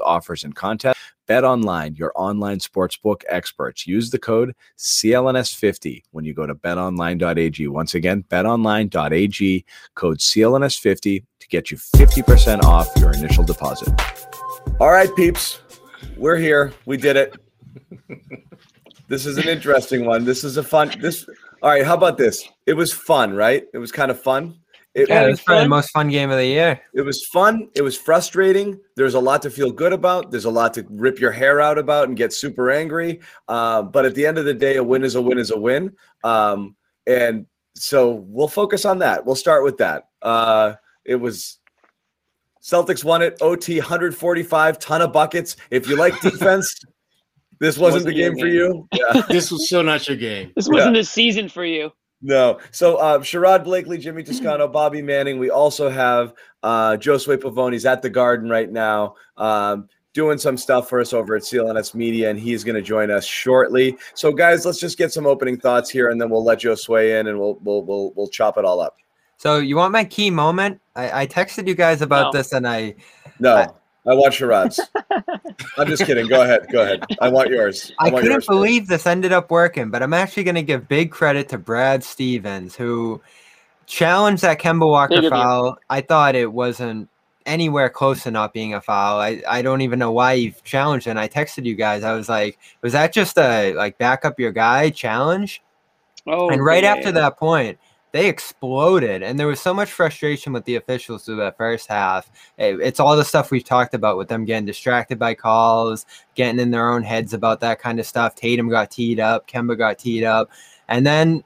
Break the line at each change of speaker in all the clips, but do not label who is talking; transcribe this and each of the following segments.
offers, and contests. Bet Online, your online sportsbook experts. Use the code CLNS50 when you go to betonline.ag. Once again, betonline.ag, code CLNS50 to get you 50% off your initial deposit. All right, peeps, we're here. We did it. this is an interesting one. This is a fun. This. All right, how about this? It was fun, right? It was kind of fun. It,
yeah, it was probably the most fun game of the year.
It was fun. It was frustrating. There's a lot to feel good about. There's a lot to rip your hair out about and get super angry. Uh, but at the end of the day, a win is a win is a win. Um, and so we'll focus on that. We'll start with that. Uh, it was Celtics won it. OT 145, ton of buckets. If you like defense, this wasn't, wasn't the game, game, for you.
Yeah. this was so not your game.
This wasn't yeah. the season for you.
No. So uh, Sherrod Blakely, Jimmy Toscano, Bobby Manning. We also have uh, Josue Pavoni's at the Garden right now, um, doing some stuff for us over at CLNS Media, and he's going to join us shortly. So, guys, let's just get some opening thoughts here, and then we'll let Josue in, and we'll we'll we'll we'll chop it all up.
So, you want my key moment? I, I texted you guys about no. this, and I
no. I, I want Sherrod's. I'm just kidding. Go ahead. Go ahead. I want yours.
I,
I want
couldn't
yours
believe this ended up working, but I'm actually going to give big credit to Brad Stevens, who challenged that Kemba Walker foul. I thought it wasn't anywhere close to not being a foul. I, I don't even know why he challenged it. And I texted you guys. I was like, was that just a like back up your guy challenge? Oh, and right after that point, they exploded and there was so much frustration with the officials through that first half. Eh, it's all the stuff we've talked about with them getting distracted by calls getting in their own heads about that kind of stuff. Tatum got teed up kemba got teed up and then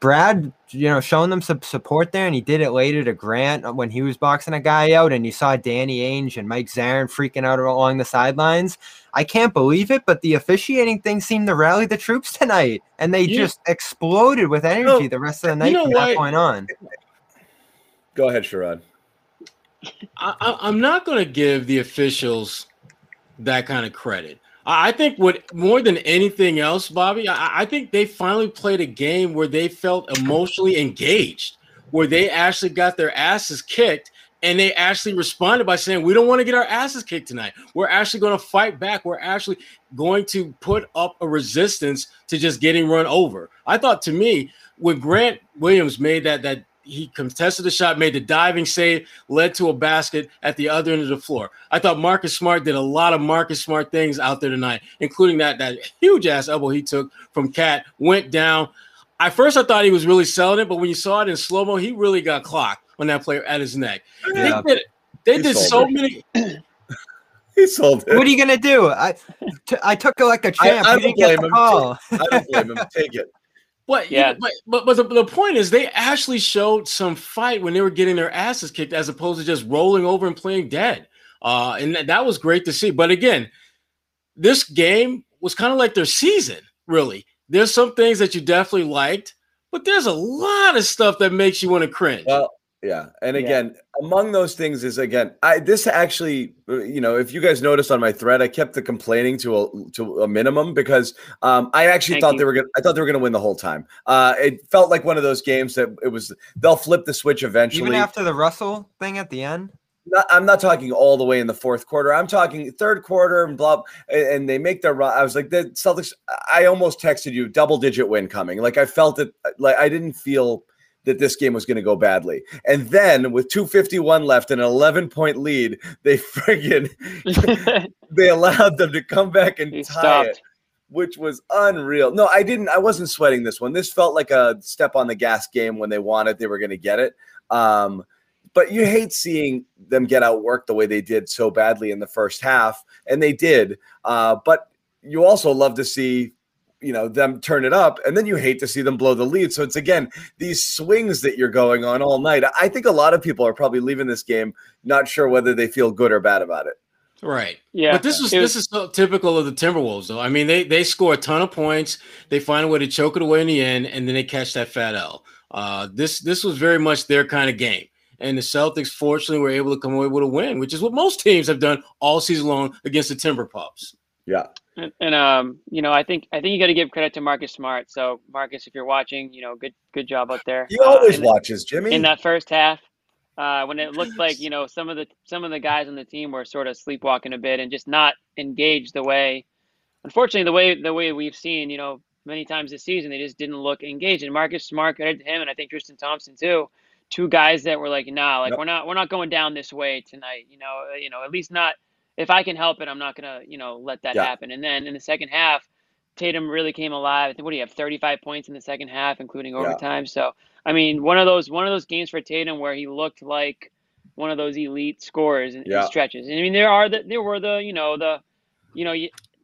Brad, you know, showing them some support there, and he did it later to Grant when he was boxing a guy out, and you saw Danny Ainge and Mike Zarren freaking out along the sidelines. I can't believe it, but the officiating thing seemed to rally the troops tonight, and they just exploded with energy you know, the rest of the night you know from that point on.
Go ahead, Sherrod.
I, I'm not going to give the officials that kind of credit. I think what more than anything else, Bobby, I, I, think they finally played a game where they felt emotionally engaged, where they actually got their asses kicked and they actually responded by saying, We don't want to get our asses kicked tonight. We're actually going to fight back. We're actually going to put up a resistance to just getting run over. I thought to me, when Grant Williams made that that he contested the shot, made the diving save, led to a basket at the other end of the floor. I thought Marcus Smart did a lot of Marcus Smart things out there tonight, including that that huge ass elbow he took from KAT, went down. At first, I thought he was really selling it, but when you saw it in slow mo, he really got clocked on that player at his neck. Yeah. They did, they did so it. many.
he sold it.
What are you gonna do? I, t- I took it like a champ. I, I don't blame him.
I don't blame him. Take it.
But yeah, but but, but the, the, point is, they actually showed some fight when they were getting their asses kicked, as opposed to just rolling over and playing dead. Uh, and that, that was great to see. But again, this game was kind of like their season. Really, there's some things that you definitely liked, but there's a lot of stuff that makes you want to cringe.
Well, yeah, and again, yeah. among those things is again, I this actually, uh, you know, if you guys noticed on my thread, I kept the complaining to a to a minimum because um, I actually Thank thought you. they were gonna, I thought they were gonna win the whole time. Uh, it felt like one of those games that it was they'll flip the switch eventually.
Even after the Russell thing at the end.
Not, I'm not talking all the way in the fourth quarter. I'm talking third quarter and blah, and they make their run. I was like, the Celtics. I almost texted you double digit win coming. Like I felt it. Like I didn't feel that this game was going to go badly. And then with 251 left and an 11 point lead, they friggin' they allowed them to come back and he tie stopped. it, which was unreal. No, I didn't. I wasn't sweating this one. This felt like a step on the gas game when they wanted they were going to get it. Um, but you hate seeing them get outworked the way they did so badly in the first half, and they did. Uh, but you also love to see you know them turn it up and then you hate to see them blow the lead so it's again these swings that you're going on all night i think a lot of people are probably leaving this game not sure whether they feel good or bad about it
right yeah but this was, was this is so typical of the timberwolves though i mean they they score a ton of points they find a way to choke it away in the end and then they catch that fat l Uh, this this was very much their kind of game. And the Celtics, fortunately, were able to come away with a win, which is what most teams have done all season long against the Timber Pups.
Yeah.
And, and um, you know, I think I think you got to give credit to Marcus Smart. So, Marcus, if you're watching, you know, good good job out there.
He always
uh,
watches, Jimmy.
In that first half, uh, when it looked like you know some of the some of the guys on the team were sort of sleepwalking a bit and just not engaged the way, unfortunately, the way the way we've seen, you know, many times this season, they just didn't look engaged. And Marcus Smart, credit to him, and I think Tristan Thompson too two guys that were like, nah, like yep. we're not we're not going down this way tonight. You know, uh, you know, at least not if I can help it, I'm not gonna you know let that yeah. happen. And then in the second half, Tatum really came alive. I think what do you have? 35 points in the second half, including overtime. Yeah. So I mean, one of those one of those games for Tatum where he looked like one of those elite scorers in, yeah. stretches. And I mean, there are the there were the you know the you know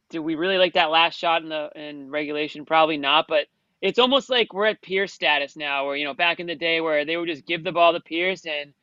do we really like that last shot in the in regulation? Probably not, but it's almost like we're at Pierce status now, where you know back in the day where they would just give the ball to Pierce and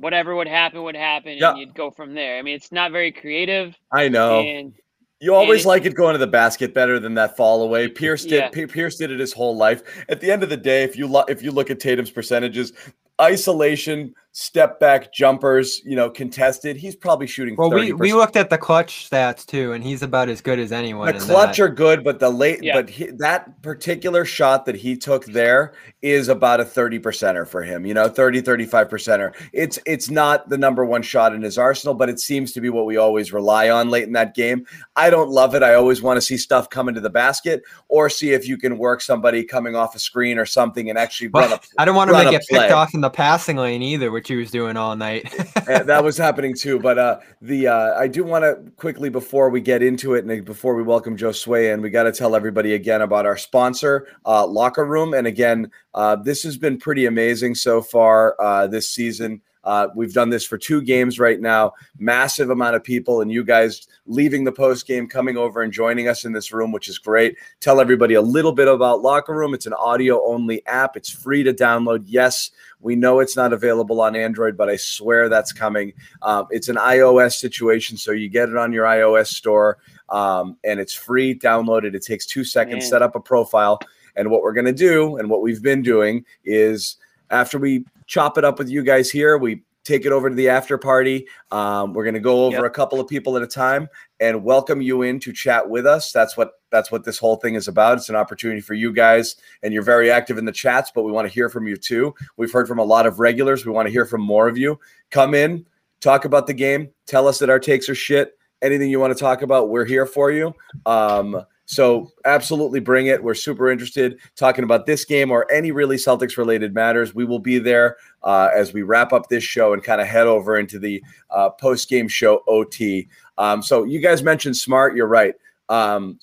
whatever would happen would happen, and you'd go from there. I mean, it's not very creative.
I know.
And,
you always like it going to the basket better than that fall away. Pierce did. Yeah. Pierce did it his whole life. At the end of the day, if you lo- if you look at Tatum's percentages, isolation, step back jumpers, you know, contested, he's probably shooting.
Well, 30%. we we looked at the clutch stats too, and he's about as good as anyone.
The clutch that. are good, but the late, yeah. but he, that particular shot that he took there is about a 30 percenter for him, you know, 30, 35 percenter. It's it's not the number one shot in his arsenal, but it seems to be what we always rely on late in that game. I don't love it. I always want to see stuff come into the basket or see if you can work somebody coming off a screen or something and actually well, run a
I don't want to get picked off in the passing lane either, which he was doing all night.
that was happening too. But uh, the uh, I do want to quickly before we get into it and before we welcome Josue in, we got to tell everybody again about our sponsor, uh, Locker Room. And again, uh, this has been pretty amazing so far uh, this season. Uh, we've done this for two games right now. Massive amount of people, and you guys leaving the post game, coming over and joining us in this room, which is great. Tell everybody a little bit about Locker Room. It's an audio only app. It's free to download. Yes, we know it's not available on Android, but I swear that's coming. Um, it's an iOS situation, so you get it on your iOS store, um, and it's free. Download it. It takes two seconds. Man. Set up a profile. And what we're going to do, and what we've been doing, is after we chop it up with you guys here. We take it over to the after party. Um, we're going to go over yep. a couple of people at a time and welcome you in to chat with us. That's what that's what this whole thing is about. It's an opportunity for you guys, and you're very active in the chats, but we want to hear from you too. We've heard from a lot of regulars. We want to hear from more of you. Come in, talk about the game, tell us that our takes are shit. Anything you want to talk about, we're here for you. Um, so absolutely bring it. We're super interested talking about this game or any really Celtics related matters. We will be there uh, as we wrap up this show and kind of head over into the uh, post game show OT. Um, so you guys mentioned smart. You're right. Um,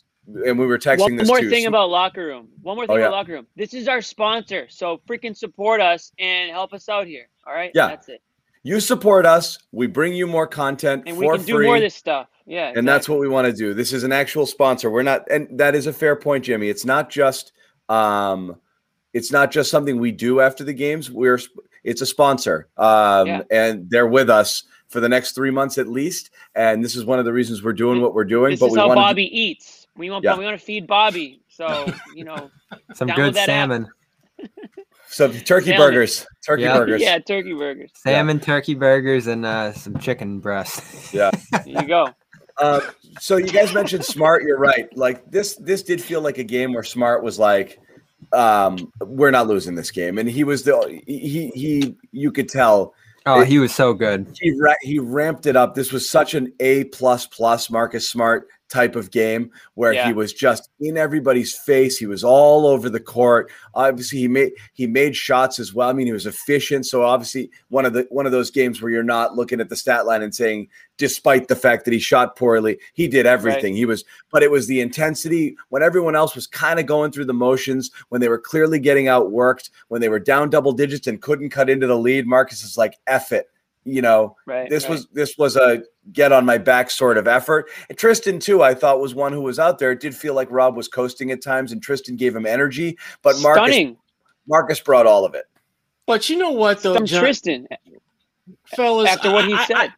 and we were texting this.
One
this
more
too.
thing about locker room. One more oh, thing oh, yeah. about locker room. This is our sponsor, so freaking support us and help us out here. All right.
Yeah.
That's it.
You support us. We bring you more content
and
we can
free. do more of this stuff. Yeah, exactly.
and that's what we want to do. This is an actual sponsor. We're not, and that is a fair point, Jimmy. It's not just, um, it's not just something we do after the games. We're, it's a sponsor, um, yeah. and they're with us for the next three months at least. And this is one of the reasons we're doing what we're doing.
This
but
is
we
how Bobby to, eats. We want, yeah. we want to feed Bobby. So you know,
some good salmon.
So turkey Salmon. burgers, turkey
yeah.
burgers.
Yeah, turkey burgers.
Salmon, yeah. turkey burgers, and uh, some chicken breast.
Yeah,
there you go.
Uh, so you guys mentioned Smart. You're right. Like this, this did feel like a game where Smart was like, um, "We're not losing this game," and he was the he he. You could tell.
Oh, it, he was so good.
He ra- he ramped it up. This was such an A plus plus Marcus Smart type of game where yeah. he was just in everybody's face. He was all over the court. Obviously, he made he made shots as well. I mean, he was efficient. So obviously, one of the one of those games where you're not looking at the stat line and saying, despite the fact that he shot poorly, he did everything. Right. He was, but it was the intensity when everyone else was kind of going through the motions, when they were clearly getting outworked, when they were down double digits and couldn't cut into the lead. Marcus is like, "Eff it." You know
right,
this
right.
was this was a get on my back sort of effort and tristan too i thought was one who was out there it did feel like rob was coasting at times and tristan gave him energy but marcus
Stunning.
marcus brought all of it
but you know what though
John, tristan
fellas
after what he I, said
I,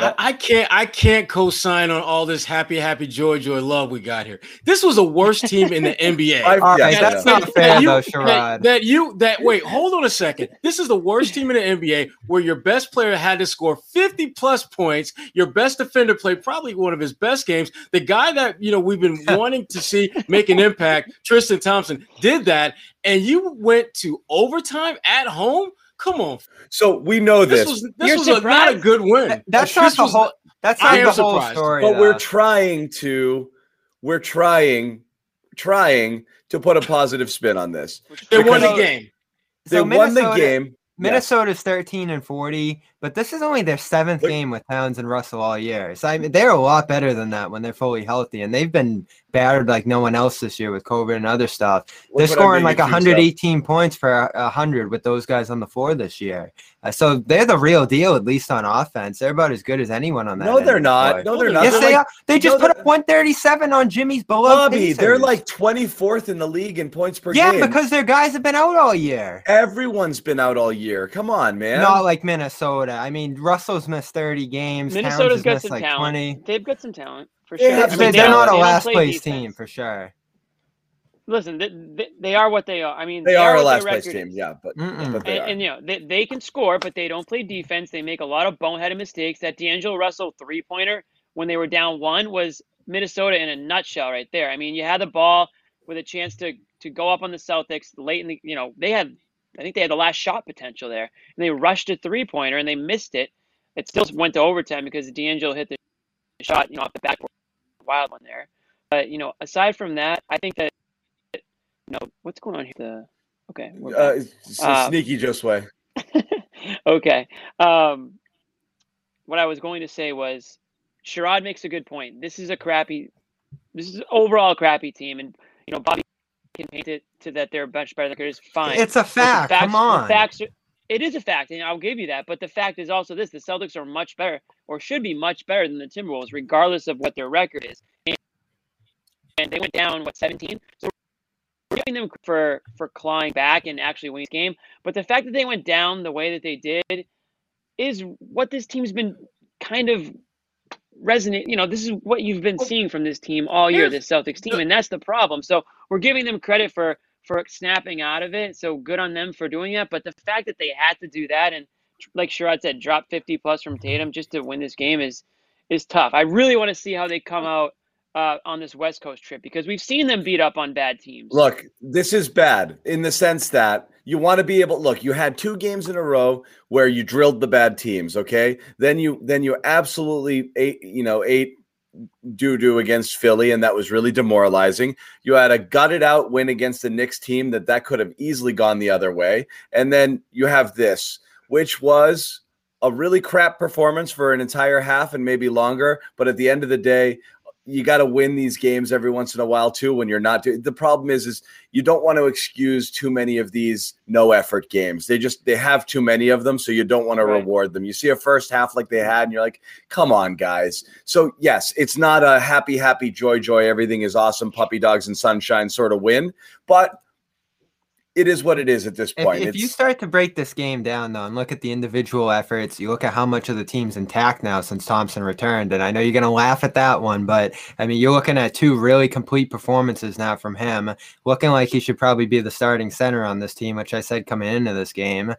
I, I, can't I can't co-sign on all this happy, happy, joy, joy, love we got here. This was the worst team in the NBA.
all right, that, that's not that, fair
that you,
though, Sherrod.
That, that, you that wait, hold on a second. This is the worst team in the NBA where your best player had to score 50 plus points. Your best defender played probably one of his best games. The guy that you know we've been wanting to see make an impact, Tristan Thompson, did that, and you went to overtime at home. Come on.
So we know this.
This was, this was a, not a good win.
That's not the whole. That's not the whole
surprised.
story.
But
though.
we're trying to, we're trying, trying to put a positive spin on this.
They won the
Because
game.
They
So
won the
Minnesota-
game.
Minnesota's 13 and 40, but this is only their seventh game with Towns and Russell all year. So I mean, they're a lot better than that when they're fully healthy, and they've been battered like no one else this year with COVID and other stuff. They're scoring like
you choose,
118 points for 100 with those guys on the floor this year. Uh, so they're the real deal, at least on offense. They're about as good as anyone on that.
No, they're not. No, they're not.
Yes,
They're
they
like,
are. They just
no,
put up 137 on Jimmy's beloved.
Bobby, they're like 24th in the league in points per
yeah,
game.
Yeah, because their guys have been out all year.
everyone's been out all year. Come on, man.
Not like Minnesota. I mean, Russell's missed 30 games. Towns
Minnesota's
has
got
missed
some
like
talent.
20.
They've got some talent for sure.
have
I
some
They're, they're
don't-
a
they
last place
defense.
team for sure.
Listen, they, they, they are what they are. I mean,
they are a last place team,
is.
yeah, but but they
And,
are.
and you know they, they can score, but they don't play defense. They make a lot of boneheaded mistakes. That D'Angelo Russell three pointer when they were down one was Minnesota in a nutshell right there. I mean, you had the ball with a chance to to go up on the Celtics late in the you know they had I think they had the last shot potential there, and they rushed a three pointer and they missed it. It still went to overtime because D'Angelo hit the shot you know off the backboard, wild one there. But you know, aside from that, I think that you know what's going on here. The okay.
Uh,
Uh,
sneaky just way.
okay. Um, what I was going to say was, Sherrod makes a good point. This is a crappy, this is overall a crappy team, and you know Bobby can paint it to that they're much better than fine.
It's a fact.
facts-
Come on.
Facts are, it is a fact, and I'll give you that. But the fact is also this: the Celtics are much better, or should be much better than the Timberwolves, regardless of what their record is. And, and they went down what 17. So we're giving them for for clawing back and actually winning this game. But the fact that they went down the way that they did is what this team's been kind of resonate. You know, this is what you've been seeing from this team all year,
Here's-
this Celtics team, and that's the problem. So we're giving them credit for for snapping out of it. So good on them for doing that. But the fact that they had to do that and like Sherrod said, drop 50 plus from Tatum just to win this game is is tough. I really want to see how they come out uh, on this West Coast trip because we've seen them beat up on bad teams.
Look, this is bad in the sense that you want to be able look, you had two games in a row where you drilled the bad teams, okay? Then you then you absolutely ate, you know, ate doo doo against Philly, and that was really demoralizing. You had a gutted out win against the Knicks team that that could have easily gone the other way, and then you have this, which was a really crap performance for an entire half and maybe longer. But at the end of the day, you got to win these games every once in a while too. When you're not doing the problem is is you don't want to excuse too many of these no effort games. They just they have too many of them, so you don't want to
Right.
reward them. You see a first half like they had, and you're like, come on, guys. So yes, it's not a happy, happy, joy, joy, everything is awesome, puppy dogs and sunshine sort of win, but it is what it is at this point.
if you start to break this game down, though, and look at the individual efforts, you look at how much of the team's intact now since Thompson returned. And I know you're going to laugh at that one, but I mean, you're looking at two really complete performances now from him, looking like he should probably be the starting center on this team, which I said coming into this game.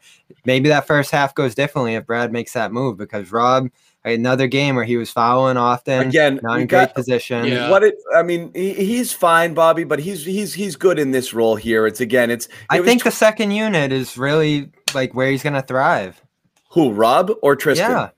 Maybe that first half goes differently if Brad makes that move because Rob, another game where he was fouling often,
Again,
not
we
in great
got-
position.
Yeah.
what it I mean, he, he's fine, Bobby, but he's he's he's good in this role here. It's again, it's
I
it was
think
tw-
the second unit is really like where he's going to thrive.
who Rob or Tristan.
Yeah.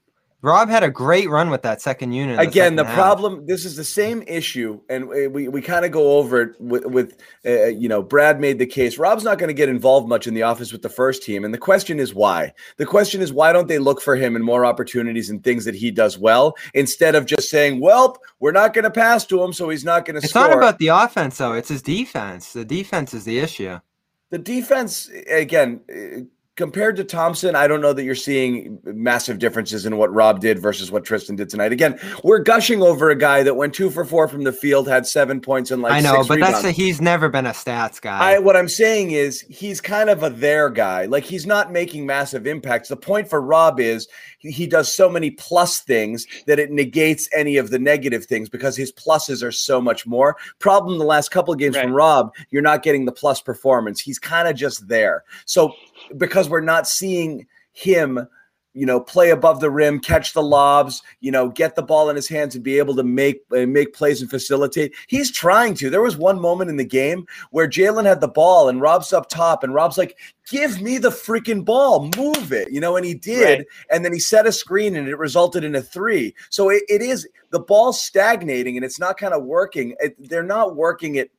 Rob had a great run with that second unit. in
Again, the problem. This is the same issue, and we we, we kind of go over it with, with uh, you know, Brad made the case. Rob's not going to get involved much in the office with the first team, and the question is why. The question is why don't they look for him in more opportunities and things that he does well instead of just saying, "Well, we're not going to pass to him, so he's not going to
It's
score."
not about the offense, though. It's his defense. The defense is the issue.
the defense again. Compared to Thompson, I don't know that you're seeing massive differences in what Rob did versus what Tristan did tonight. Again, we're gushing over a guy that went two for four from the field, had seven points and like
I know, but
rebounds.
that's a, he's never been a stats guy.
I, what I'm saying is he's kind of a there guy. Like he's not making massive impacts. The point for Rob is he, he does so many plus things that it negates any of the negative things because his pluses are so much more. Problem the last couple of games
Right.
from Rob, you're not getting the plus performance. He's kind of just there. So because we're not seeing him you know play above the rim catch the lobs you know get the ball in his hands and be able to make uh, make plays and facilitate. He's trying to. There was one moment in the game where jaylen had the ball and rob's up top and rob's like give me the freaking ball. Move it you know and he did.
Right.
and then he set a screen and it resulted in a three. So it, it is the ball's stagnating and it's not kind of working. It, they're not working it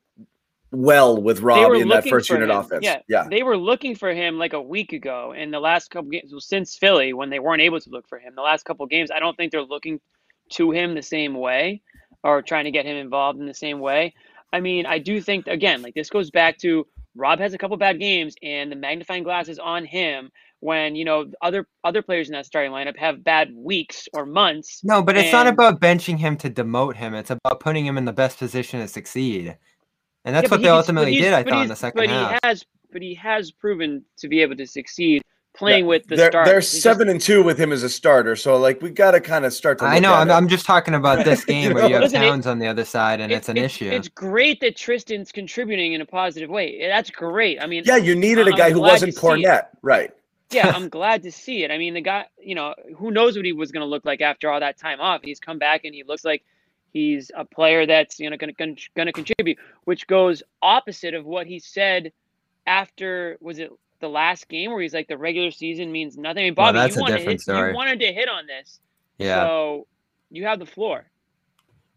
well with
They
rob in that first unit
him.
offense
Yeah,
yeah
they were looking for him like a week ago in the last couple games well, since Philly when they weren't able to look for him. The last couple games, I don't think they're looking to him the same way or trying to get him involved in the same way. I mean, I do think again, like this goes back to Rob has a couple bad games and the magnifying glass is on him when, you know, other other players in that starting lineup have bad weeks or months.
no, but it's not about benching him to demote him. It's about putting him in the best position to succeed. And that's
Yeah,
what they ultimately did, I
but
thought, in the second
but
half.
he has but he has proven to be able to succeed playing
Yeah,
with the
they're,
stars.
they're
He just-
seven and two with him as a starter, so like we got to kind of start to.
I know.
at
I'm,
it.
I'm just talking about this
You
game where you have
Listen, it-
Towns on the other side, and
it-
it's an
it-
issue.
It's great that Tristan's contributing in a positive way. That's great. I mean,
yeah, you needed a
I'm
guy who wasn't
to.
Kornet, right?
yeah, I'm glad to see it. I mean, the guy, you know, who knows what he was going to look like after all that time off. He's come back and he looks like he's a player that's you know going to going to contribute, which goes opposite of what he said after was it the last game where he's like the regular season means nothing. I mean, Bobby, you wanted to hit, you wanted to hit on this,
yeah.
so you have the floor.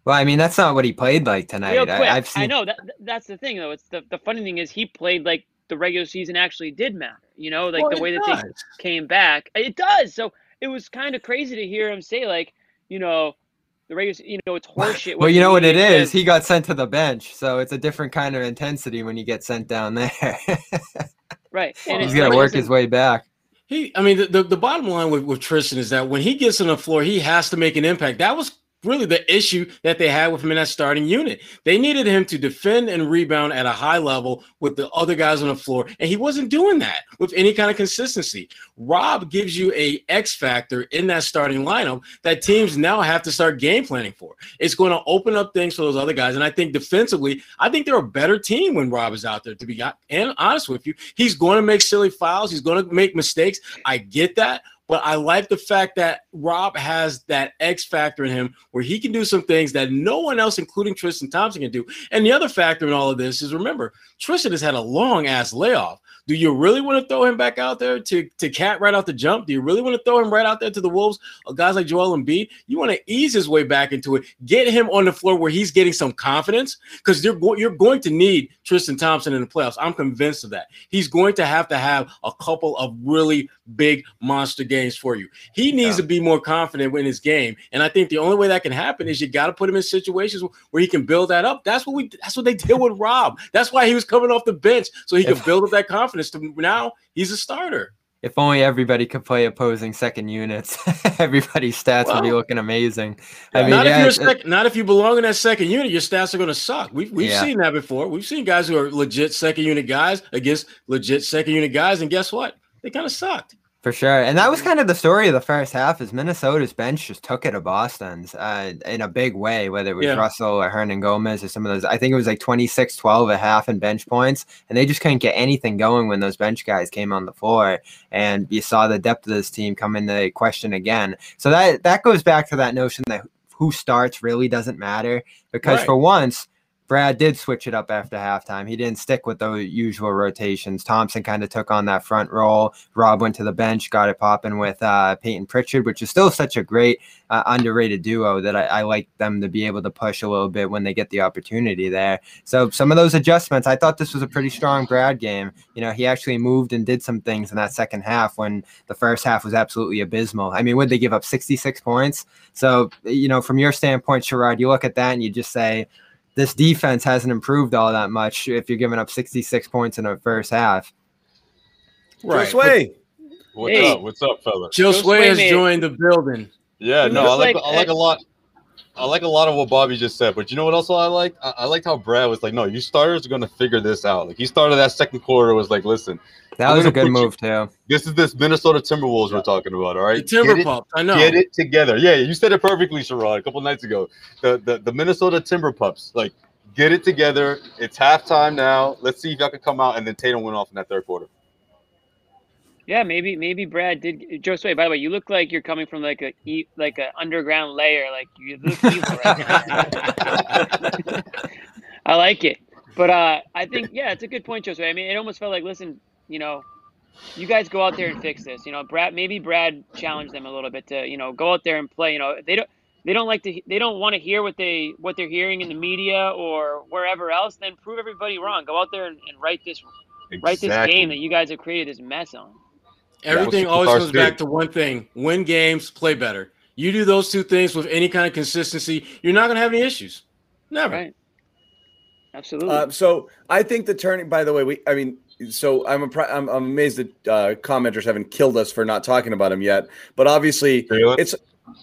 well, I mean, that's not what he played like tonight.
Real quick,
I, have seen.
I know that that's the thing though. It's the, the funny thing is he played like the regular season actually did matter. You know, like
Well,
the way that
does.
they came back. It does. So it was kind of crazy to hear him say like, you know, the regular, se- you know, it's horseshit.
Well, you know what it is.
he
is.
says-
He got sent to the bench, so it's a different kind of intensity when you get sent down there.
right. And
He's
it's
gonna work his way back.
He, I mean, the, the, the bottom line with, with Tristan is that when he gets on the floor, he has to make an impact. That was really the issue that they had with him in that starting unit. They needed him to defend and rebound at a high level with the other guys on the floor, and he wasn't doing that with any kind of consistency. Rob gives you a X factor in that starting lineup that teams now have to start game planning for. It's going to open up things for those other guys, and I think defensively, I think they're a better team when Rob is out there. To be honest with you, he's going to make silly fouls. He's going to make mistakes. I get that. But I like the fact that Rob has that X factor in him where he can do some things that no one else, including Tristan Thompson, can do. And the other factor in all of this is remember, Tristan has had a long ass layoff. Do you really want to throw him back out there to, to KAT right off the jump? Do you really want to throw him right out there to the Wolves? Or guys like Joel Embiid? You want to ease his way back into it, get him on the floor where he's getting some confidence because you're, go- you're going to need Tristan Thompson in the playoffs. I'm convinced of that. He's going to have to have a couple of really big monster games for you. He needs
Yeah.
to be more confident in his game, and I think the only way that can happen is you got to put him in situations where he can build that up. That's what we. That's what they did with Rob. That's why he was coming off the bench so he could build up that confidence. To now he's a starter.
If only everybody could play opposing second units, everybody's stats would be looking amazing. I mean,
not
yeah,
if you're
it-
not if you belong in that second unit, your stats are going to suck. We've we've
Yeah.
seen that before. We've seen guys who are legit second unit guys against legit second unit guys, and guess what? They kind of sucked.
For sure. And that was kind of the story of the first half is Minnesota's bench just took it to Boston's uh, in a big way, whether it was
Yeah.
Russell or Hernangomez or some of those. I think it was like 26 12 a half in bench points. And they just couldn't get anything going when those bench guys came on the floor. And you saw the depth of this team come into question again. So that, that goes back to that notion that who starts really doesn't matter because
Right.
for once, Brad did switch it up after halftime. He didn't stick with the usual rotations. Thompson kind of took on that front role. Rob went to the bench, got it popping with uh, Payton Pritchard, which is still such a great uh, underrated duo that I, I like them to be able to push a little bit when they get the opportunity there. So some of those adjustments, I thought this was a pretty strong Brad game. You know, he actually moved and did some things in that second half when the first half was absolutely abysmal. I mean, would they give up 66 points? So, you know, from your standpoint, Sherrod, you look at that and you just say, this defense hasn't improved all that much if you're giving up 66 points in the first half.
Right. Sway,
What's
Hey.
up? What's up, fella?
Joe
Joe
Sway has
Sway made-
joined the building.
Yeah, no, I like,
like-
I like a lot. I like a lot of what Bobby just said, but you know what else I like? I, I liked how Brad was like, "No, you starters are gonna figure this out." Like he started that second quarter was like, "Listen,
That
I'm
was a good
put you-
move too.
this is this Minnesota Timberwolves we're talking about. all right?
The Timber
Get it-
Pups. I know.
Get it together. Yeah, you said it perfectly, Sherrod, a couple nights ago. The, the the Minnesota Timber Pups, like, get it together. It's halftime now. Let's see if y'all can come out. And then Tatum went off in that third quarter.
Yeah, maybe maybe Brad did. Joe Sway, by the way, you look like you're coming from like a like a underground layer. Like you look evil right now. I like it, but uh, I think yeah, it's a good point, Joe Sway. I mean, it almost felt like, listen, you know, you guys go out there and fix this. You know, Brad, maybe Brad challenged them a little bit to you know go out there and play. You know, they don't they don't like to they don't want to hear what they what they're hearing in the media or wherever else. Then prove everybody wrong. Go out there and, and write this write this game that you guys have created this mess on.
Everything always
Superstars
comes back to one thing: win games, play better. You do those two things with any kind of consistency, you're not going to have any issues. Never.
Right. Absolutely.
Uh, so I think the turning. By the way, we. I mean, so I'm a, I'm, I'm amazed that uh, commenters haven't killed us for not talking about him yet. But obviously,
Jaylen?
it's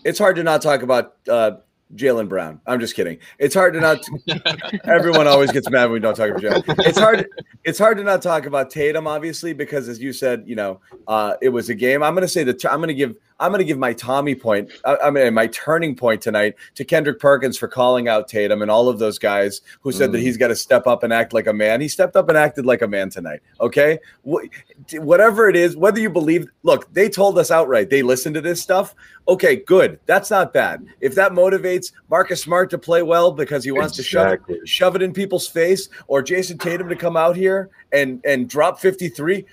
it's hard to not talk about uh, Jaylen Brown. I'm just kidding. It's hard to not. everyone always gets mad when we don't talk about Jaylen. It's hard. It's hard to not talk about Tatum, obviously, because as you said, you know, uh, it was a game. I'm going to say that I'm going to give. I'm going to give my Tommy point. I, I mean, my turning point tonight to Kendrick Perkins for calling out Tatum and all of those guys who said that
Mm.
he's got to step up and act like a man. He stepped up and acted like a man tonight. Okay, Wh- whatever it is, whether you believe. Look, they told us outright. They listened to this stuff. Okay, good. That's not bad. If that motivates Marcus Smart to play well because he wants
Exactly.
to shove it, shove it in people's face, or Jayson Tatum to come out here and and drop 53,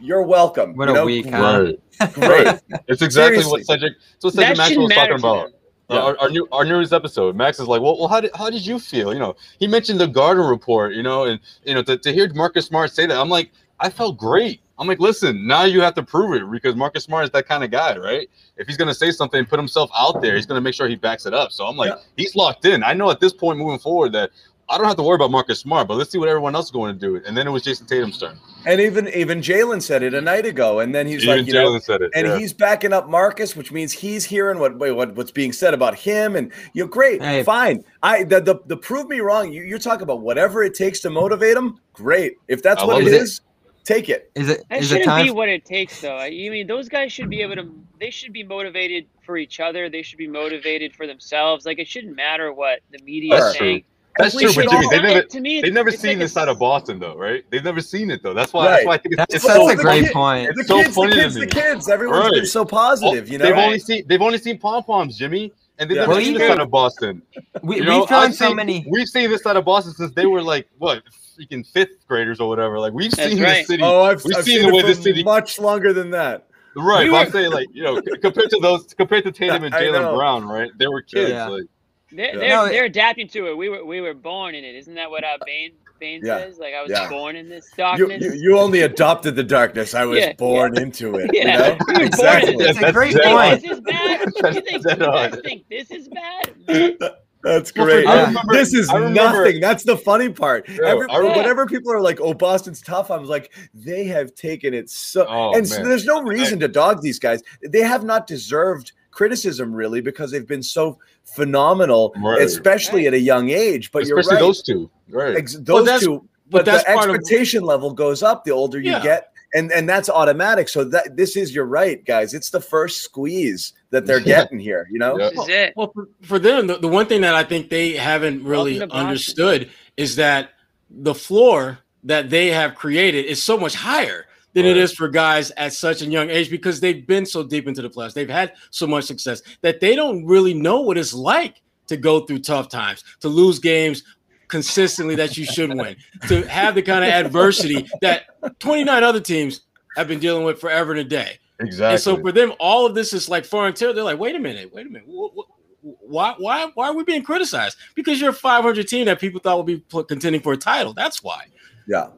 you're welcome.
What
you
a
know?
week, huh?
Right.
Great.
It's exactly
Seriously.
what Cedric. It's what Cedric Maxwell was talking about.
them.
Uh, Our, our new our newest episode, Max is like, well, well, how did how did you feel? You know, he mentioned the Garden report, you know, and you know, to, to hear Marcus Smart say that, I'm like, I felt great. I'm like, listen, now you have to prove it because Marcus Smart is that kind of guy, right? If he's gonna say something, put himself out there, he's gonna make sure he backs it up. So I'm like,
Yeah.
he's locked in. I know at this point moving forward that I don't have to worry about Marcus Smart, but let's see what everyone else is going to do. And then it was Jayson Tatum's turn.
And even even Jaylen said it a night ago, and then he's
Even
like, you know,
Jaylen said it.
and
yeah.
he's backing up Marcus, which means he's hearing what wait, what what's being said about him, and you know, great,
Hey.
fine. I the, the the prove me wrong. You you talk about whatever it takes to motivate him. Great, if that's
I
what it
it.
is, take it.
Is it
That
is it
shouldn't
time?
be what it takes, though. I I mean, those guys should be able to. They should be motivated for each other. They should be motivated for themselves. Like it shouldn't matter what the media is saying.
That's true, but Jimmy,
all-
they never
to me,
they've never seen
like
this side of Boston though, right? They've never seen it though. That's why
Right.
that's why I think it's,
That's,
it's
that's
so
a great
kid-
point.
The
It's so
kids,
funny
the
to
kids, the kids. Everyone's been so positive, you know.
They've
Right.
only seen they've only seen pom poms, Jimmy, and they've
Yeah.
never
Well,
seen this side of Boston.
We,
You know,
we've drawn
I've
so
seen-
many.
We've seen this side of Boston since they were like what freaking fifth graders or whatever. Like we've seen
right.
this city.
Oh, I've,
We've
I've
seen
seen,
the way this city-
much longer than that.
Right, but I'm saying like you know compared to those compared to Tatum and Jaylen Brown, right? They were kids. Like
They're,
Yeah.
they're,
No,
they're adapting to it. We were we were born in it. Isn't that what uh, Bane Bane
Yeah.
says? Like I was
Yeah.
born in this darkness.
you you only adopted the darkness. I was
Yeah,
born into it.
Yeah.
You know?
We were born in
exactly.
it.
That's a
That's
great point.
this is bad. You think,
dead
you guys think this is bad?
That's great.
I remember-
this is nothing. That's the funny part.
Yo,
Every,
I remember-
whenever people are like, "Oh, Boston's tough," I'm like, they have taken it so.
Oh,
and so there's no reason to dog these guys. They have not deserved criticism really because they've been so phenomenal,
Right.
especially
Right.
at a young age. But you're right.
those two, right?
Ex- those
that's-
two.
but
But,
that's
the
part of-
expectation level goes up the older you
Yeah.
get. And, and that's automatic. So that this is you're right, guys. It's the first squeeze that they're getting here. You know,
Yeah.
This is it.
Well, for, for them, the, the one thing that I think they haven't really
Welcome to Boston.
understood is that the floor that they have created is so much higher than it
Right.
is for guys at such a young age because they've been so deep into the playoffs. They've had so much success that they don't really know what it's like to go through tough times, to lose games consistently that you should win, to have the kind of adversity that 29 other teams have been dealing with forever and a day.
Exactly.
And so for them, all of this is like foreign territory. They're like, wait a minute, wait a minute. Wh- wh- Why, why, why are we being criticized? Because you're a 500 team that people thought would be contending for a title. That's why.
yeah.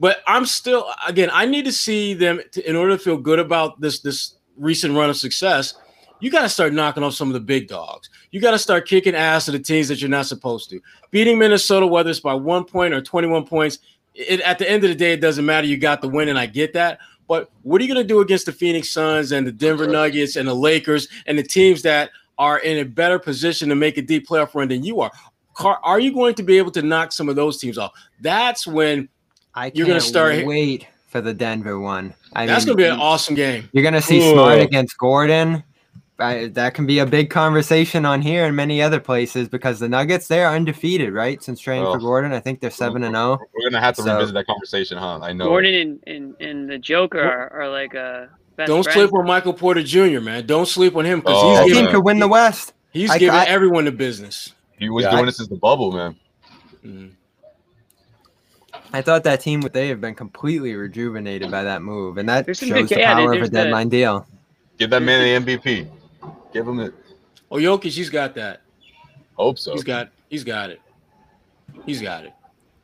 But I'm still, again, I need to see them to, in order to feel good about this this recent run of success. You got to start knocking off some of the big dogs. You got to start kicking ass to the teams that you're not supposed to. Beating Minnesota, whether it's by one point or 21 points, it, at the end of the day, it doesn't matter. You got the win, and I get that. But what are you going to do against the Phoenix Suns and the Denver Nuggets and the Lakers and the teams that are in a better position to make a deep playoff run than you are? Are you going to be able to knock some of those teams off? That's when
I
you're going to start.
Wait for the Denver one. I
that's going to be an awesome game.
You're going to see Ooh. Smart against Gordon. I, that can be a big conversation on here and many other places because the Nuggets they are undefeated, right? Since training oh. for Gordon, I think they're seven and zero.
Oh. We're gonna have to so, revisit that conversation, huh? I know.
Gordon and, and, and the Joker are, are like a.
Don't
friends.
sleep on Michael Porter Jr., man. Don't sleep on him because
oh, he's giving, could win the West.
He's I, giving I, everyone the business.
He was yeah, doing I, this since the bubble, man. Mm.
I thought that team would they have been completely rejuvenated by that move, and that shows the power of a deadline the, deal.
Give that man an MVP. Give him it.
Oh, Jokic, he's got that.
Hope so.
He's got. He's got it. He's got it.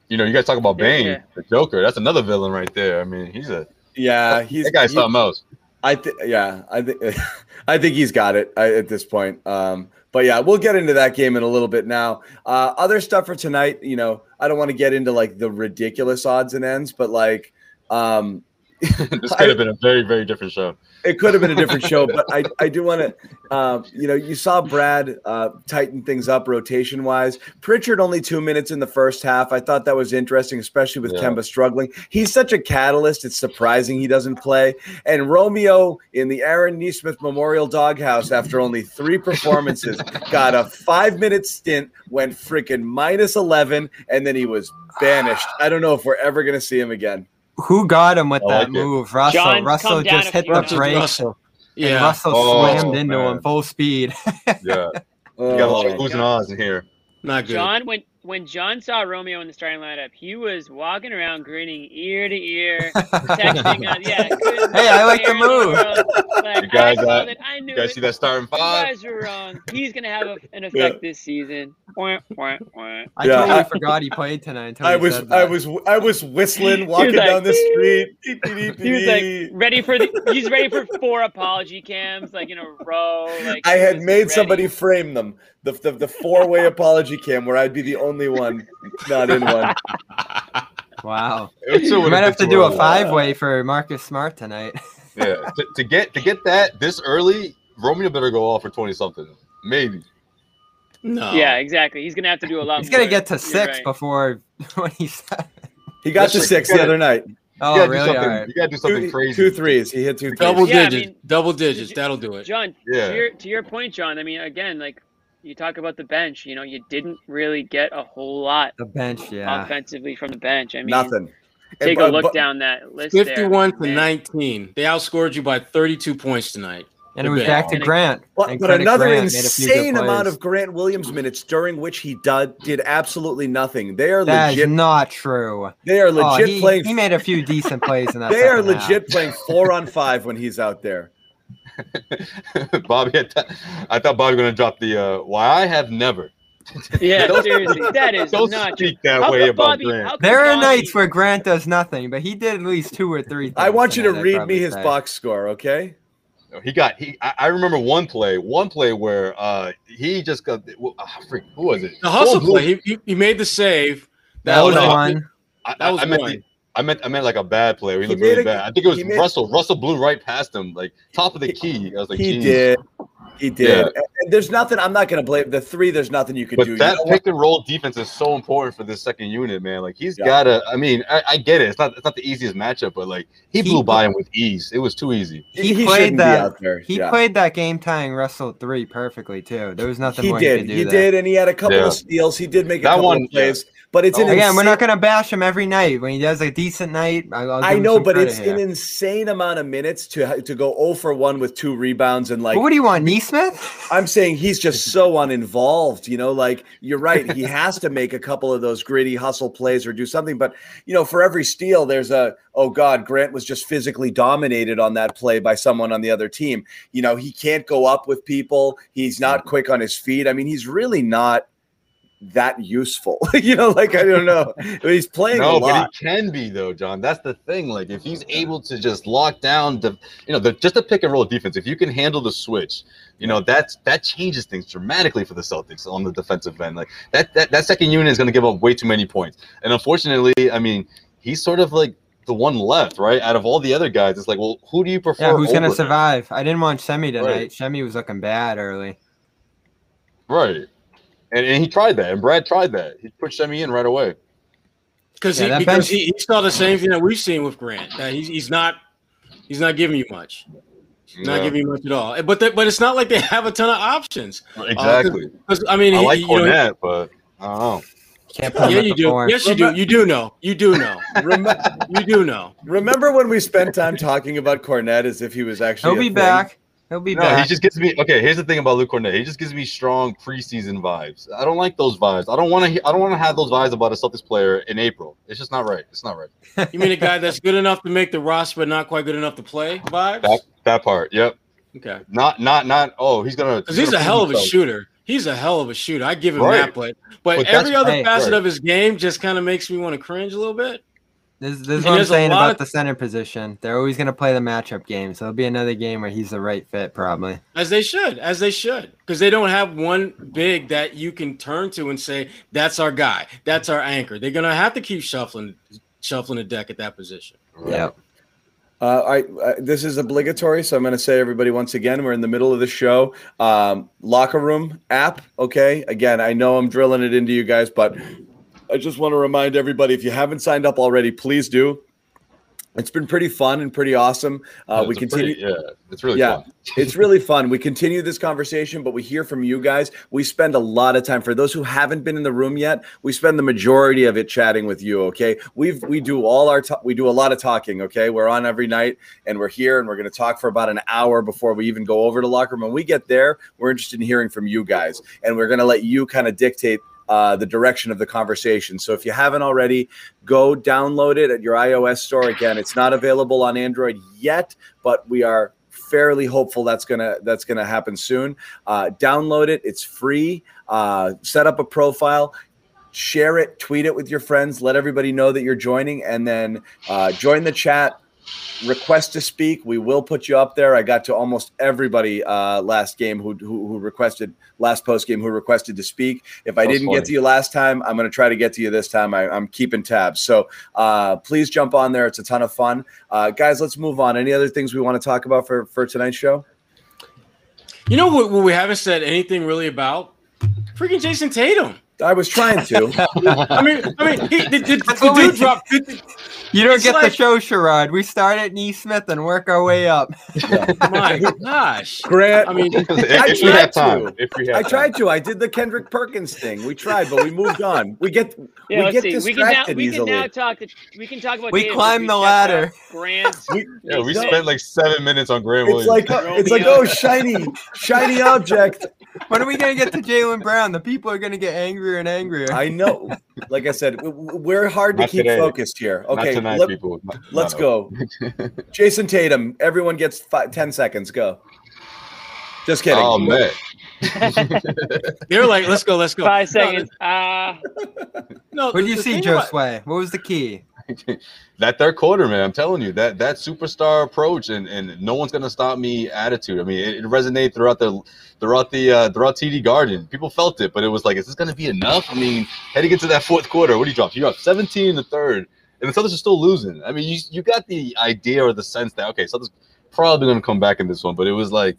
You know, you guys talk about Bane, yeah. the Joker. That's another villain right there. I mean, he's a
yeah. He's
that guy's something else.
I think. Yeah, I think. I think he's got it at this point. Um, but yeah, we'll get into that game in a little bit now. Uh, other stuff for tonight, you know, I don't want to get into like the ridiculous odds and ends, but like, um,
this could have been a very, very different show
it could have been a different show, but I, I do want to, uh, you know, you saw Brad uh, tighten things up rotation wise. Pritchard only two minutes in the first half. I thought that was interesting, especially with yeah. Kemba struggling. He's such a catalyst. It's surprising he doesn't play. And Romeo in the Aaron Nesmith Memorial Doghouse after only three performances got a five minute stint, went freaking minus 11, and then he was banished. I don't know if we're ever going to see him again.
Who got him with that move? Russell. John, Russell just hit the brakes. Russell. Yeah. Russell oh, slammed into man. him full speed.
yeah. You got a lot of who's and ahs in here.
Not good.
John went when John saw Romeo in the starting lineup, he was walking around grinning ear to ear, texting us. Yeah,
hey, I like the move.
Like, you guys, I, uh, I knew you guys it. see that starting five?
You guys were wrong. He's gonna have a, an effect yeah. this season. I
yeah. totally forgot he played tonight.
I was, I was, I was whistling walking like, down the street.
he was like ready for the. He's ready for four apology cams, like in a row. Like
I had made ready. somebody frame them the the, the four way apology cam where I'd be the only one not in one.
Wow, we might have to do a five way for Marcus Smart tonight.
yeah, to, to, get to get that this early, Romeo better go off for twenty something, maybe.
No. Yeah, exactly. He's gonna have to do a lot.
He's gonna get to six right. before when he's.
Oh, he got to six the other night.
Oh, you gotta really?
Do right. You gotta do something
two,
crazy.
Two threes. He hit two.
Double
threes.
digits. Yeah, I mean, double digits. That'll do it.
John. Yeah. To your, to your point, John. I mean, again, like you talk about the bench. You know, you didn't really get a whole lot.
The bench, yeah.
Offensively from the bench. I mean,
nothing.
Take and, a look but, down that list.
Fifty-one
there.
to nineteen. They outscored you by thirty-two points tonight.
And it was back to Grant.
But, but another Grant insane amount of Grant Williams minutes during which he did, did absolutely nothing. They are
that
legit.
not true.
They are legit oh,
he,
playing.
He made a few decent plays in that.
they are legit half. playing four on five when he's out there.
Bobby, I, th- I thought Bobby was going to drop the uh, why I have never.
Yeah, seriously, that is
don't
not
speak that how way about Bobby, Grant.
There are Bobby... nights where Grant does nothing, but he did at least two or three.
I want you to read me his say. box score, okay?
He got he. I, I, remember one play, one play where uh he just got. Well, oh, freak, who was it?
The hustle oh, play. He, he made the save.
That, that was one.
I, that was I, one. The, I meant I meant like a bad play. He, he looked really a, bad. I think it was Russell. Made, Russell blew right past him, like top of the key. I was like,
he
Geez.
did. He did. Yeah. And there's nothing. I'm not going to blame the three. There's nothing you can
but
do.
That
you
know pick and roll defense is so important for this second unit, man. Like he's yeah. got to. I mean, I, I, get it. It's not. It's not the easiest matchup, but like he, he blew by him with ease. It was too easy.
He, he played that. He yeah. played that game tying Russell three perfectly too. There was nothing.
He
did.
He, he did, and he had a couple of steals. He did make a that couple one, of plays. But it's oh,
again, insane... we're not going to bash him every night when he does a decent night.
I know, but it's here. an insane amount of minutes to to go 0 for one with two rebounds and like.
But what do you want, Nesmith?
I'm saying he's just so uninvolved. You know, like you're right. He has to make a couple of those gritty hustle plays or do something. But you know, for every steal, there's a oh god, Grant was just physically dominated on that play by someone on the other team. You know, he can't go up with people. He's not mm-hmm. quick on his feet. I mean, he's really not that useful. you know, like I don't know. He's playing no, but
he can be though, John. That's the thing. Like if he's able to just lock down the, you know, the just a pick and roll defense. If you can handle the switch, you know, that's that changes things dramatically for the Celtics on the defensive end. Like that that, that second unit is going to give up way too many points. And unfortunately, I mean, he's sort of like the one left, right? Out of all the other guys, it's like, well, who do you prefer?
Yeah, who's gonna survive? I didn't watch Semi tonight.
Right.
Semi was looking bad early.
Right. And, and he tried that, and Brad tried that. He pushed Semi in right away.
because
Yeah,
he, because
bench-
he, he saw the same thing that we've seen with Grant. That he's, he's not he's not giving you much. He's not
Yeah,
giving you much at all. But they, but it's not like they have a ton of options.
Uh, exactly.
'Cause, I mean,
I
he-
like
you know,
Kornet, but I don't know.
Can't put
yeah, you do.
four.
Yes, you do. You do know. You do know.
Remember,
You do know.
remember when we spent time talking about Kornet as if he was actually
He'll
a
be
thing?
back. He'll be
No,
back.
he just gives me okay. Here's the thing about Luke Kornet. He just gives me strong preseason vibes. I don't like those vibes. I don't want to. I don't want to have those vibes about a Celtics player in April. It's just not right. It's not right.
You mean a guy that's good enough to make the roster, but not quite good enough to play? Vibes.
That that part. Yep.
Okay.
Not not not. Oh, he's gonna.
Because he's
gonna
a hell of a shooter. He's a hell of a shooter. I give him
Right.
that, but but,
But
every other
hey,
facet
right.
of his game just kind of makes me want to cringe a little bit.
This, this is what I'm saying about
of-
the center position. They're always going to play the matchup game. So it'll be another game where he's the right fit, probably.
As they should, as they should, because they don't have one big that you can turn to and say that's our guy, that's our anchor. They're gonna have to keep shuffling, shuffling the deck at that position.
Right.
Yep.
Uh, I, uh, this is obligatory, so I'm going to say everybody once again. We're in the middle of the show. Um, locker room app. Okay. Again, I know I'm drilling it into you guys, but I just want to remind everybody: if you haven't signed up already, please do. It's been pretty fun and pretty awesome. Uh,
Yeah,
we continue.
Pretty, yeah, it's really
Yeah.
fun.
it's really fun. We continue this conversation, but we hear from you guys. We spend a lot of time for those who haven't been in the room yet. We spend the majority of it chatting with you. Okay, we've we do all our ta- we do a lot of talking. Okay, we're on every night, and we're here, and we're going to talk for about an hour before we even go over to locker room. When we get there, we're interested in hearing from you guys, and we're going to let you kind of dictate. Uh, the direction of the conversation. So if you haven't already, go download it at your iOS store. Again, it's not available on Android yet, but we are fairly hopeful that's gonna that's gonna happen soon. Uh, download it; it's free. Uh, set up a profile, share it, tweet it with your friends, let everybody know that you're joining, and then uh, join the chat. Request to speak. We will put you up there. I got to almost everybody uh, last game who, who who requested last post game who requested to speak. If I didn't get to you last time, I'm going to try to get to you this time. I, I'm keeping tabs. So uh, please jump on there. It's a ton of fun, uh, guys. Let's move on. Any other things we want to talk about for for tonight's show?
You know what, what we haven't said anything really about? Freaking Jayson Tatum.
I was trying to.
I mean, I mean, he, the, the, the dude dropped 50,
You don't
It's
get
like-
the show, Sherrod. We start at Nesmith and work our way up.
my gosh.
Grant,
I mean,
if,
I
if
tried
time,
to.
if
I
time.
tried to. I did the Kendrick Perkins thing. We tried, but we moved on. We get
Yeah,
we get
see. We can now
distracted
we can now talk. To, we can talk about.
We
Tatum
climbed
because
the ladder.
Grant.
Yeah, we
No.
spent like seven minutes on Grant
it's
Williams.
like it's like oh shiny shiny object.
When are we going to get to Jaylen Brown? The people are going to get angrier and angrier.
I know. Like I said, w- w- we're hard to
Not
keep
today.
focused here.
Not
Okay,
tonight,
let,
people. No,
let's
no.
go. Jayson Tatum. Everyone gets five, 10 seconds. Go. Just kidding.
Oh man,
they were like, let's go, let's go.
Five
No,
seconds. Uh,
No,
What did you see,
thing
Joe
about-
Sway? What was the key?
that third quarter, man. I'm telling you that that superstar approach and and no one's gonna stop me attitude. I mean, it, it resonated throughout the throughout the uh, throughout TD Garden. People felt it, but it was like, is this gonna be enough? I mean, heading into that fourth quarter, what do you drop? You dropped 17 in the third, and the Celtics are still losing. I mean, you you got the idea or the sense that okay, Celtics probably gonna come back in this one, but it was like.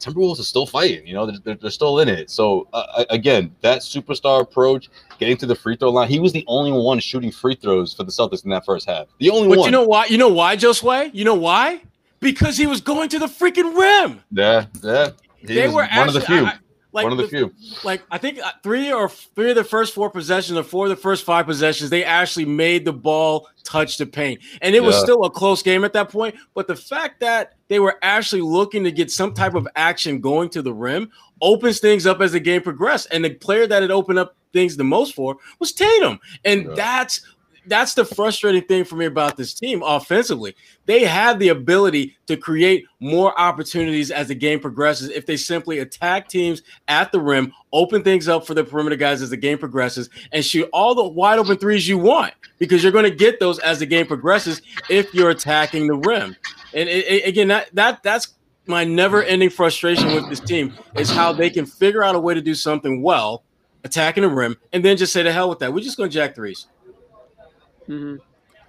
Timberwolves are still fighting, you know, they're, they're, they're still in it. So, uh, again, that superstar approach, getting to the free throw line, he was the only one shooting free throws for the Celtics in that first half. The only
But
one.
But you know why? You know why, Joe Sway? You know why? Because he was going to the freaking rim.
yeah, yeah. He
they
was
were
one
actually,
of the few.
I- like
one of the, few.
like I think uh, three or three of the first four possessions or four of the first five possessions, they actually made the ball touch the paint, and it was still a close game at that point. But the fact that they were actually looking to get some type of action going to the rim opens things up as the game progressed. And the player that it opened up things the most for was Tatum, and
Yeah.
that's that's the frustrating thing for me about this team offensively. They have the ability to create more opportunities as the game progresses if they simply attack teams at the rim, open things up for the perimeter guys as the game progresses, and shoot all the wide open threes you want because you're going to get those as the game progresses if you're attacking the rim. And it, it- again, that that that's my never-ending frustration with this team is how they can figure out a way to do something well, attacking the rim, and then just say to hell with that. We're just going to jack threes.
Mhm.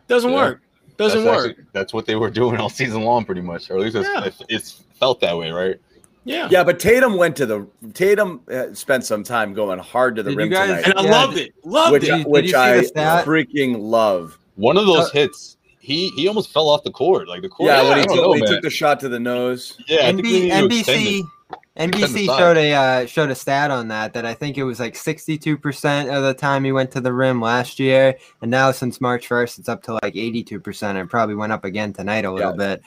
Doesn't
Yeah.
work. Doesn't
that's
work.
actually- that's what they were doing all season long, pretty much, or at least it's,
Yeah.
it's, it's felt that way, right?
yeah.
Yeah, but Tatum went to the Tatum uh, spent some time going hard to the
Did
rim
guys-
tonight,
And I
Yeah,
loved it. Loved
which
it.
you-
which I freaking love.
One of those
Uh,
hits, he he almost fell off the court. Like the court.
Yeah,
I
when he, took,
know,
he took the shot to the nose.
yeah, I think we need to
NB- NBC NBC showed a uh, showed a stat on that that I think it was like 62% of the time he went to the rim last year, and now since March 1st it's up to like 82%. It probably went up again tonight a little bit.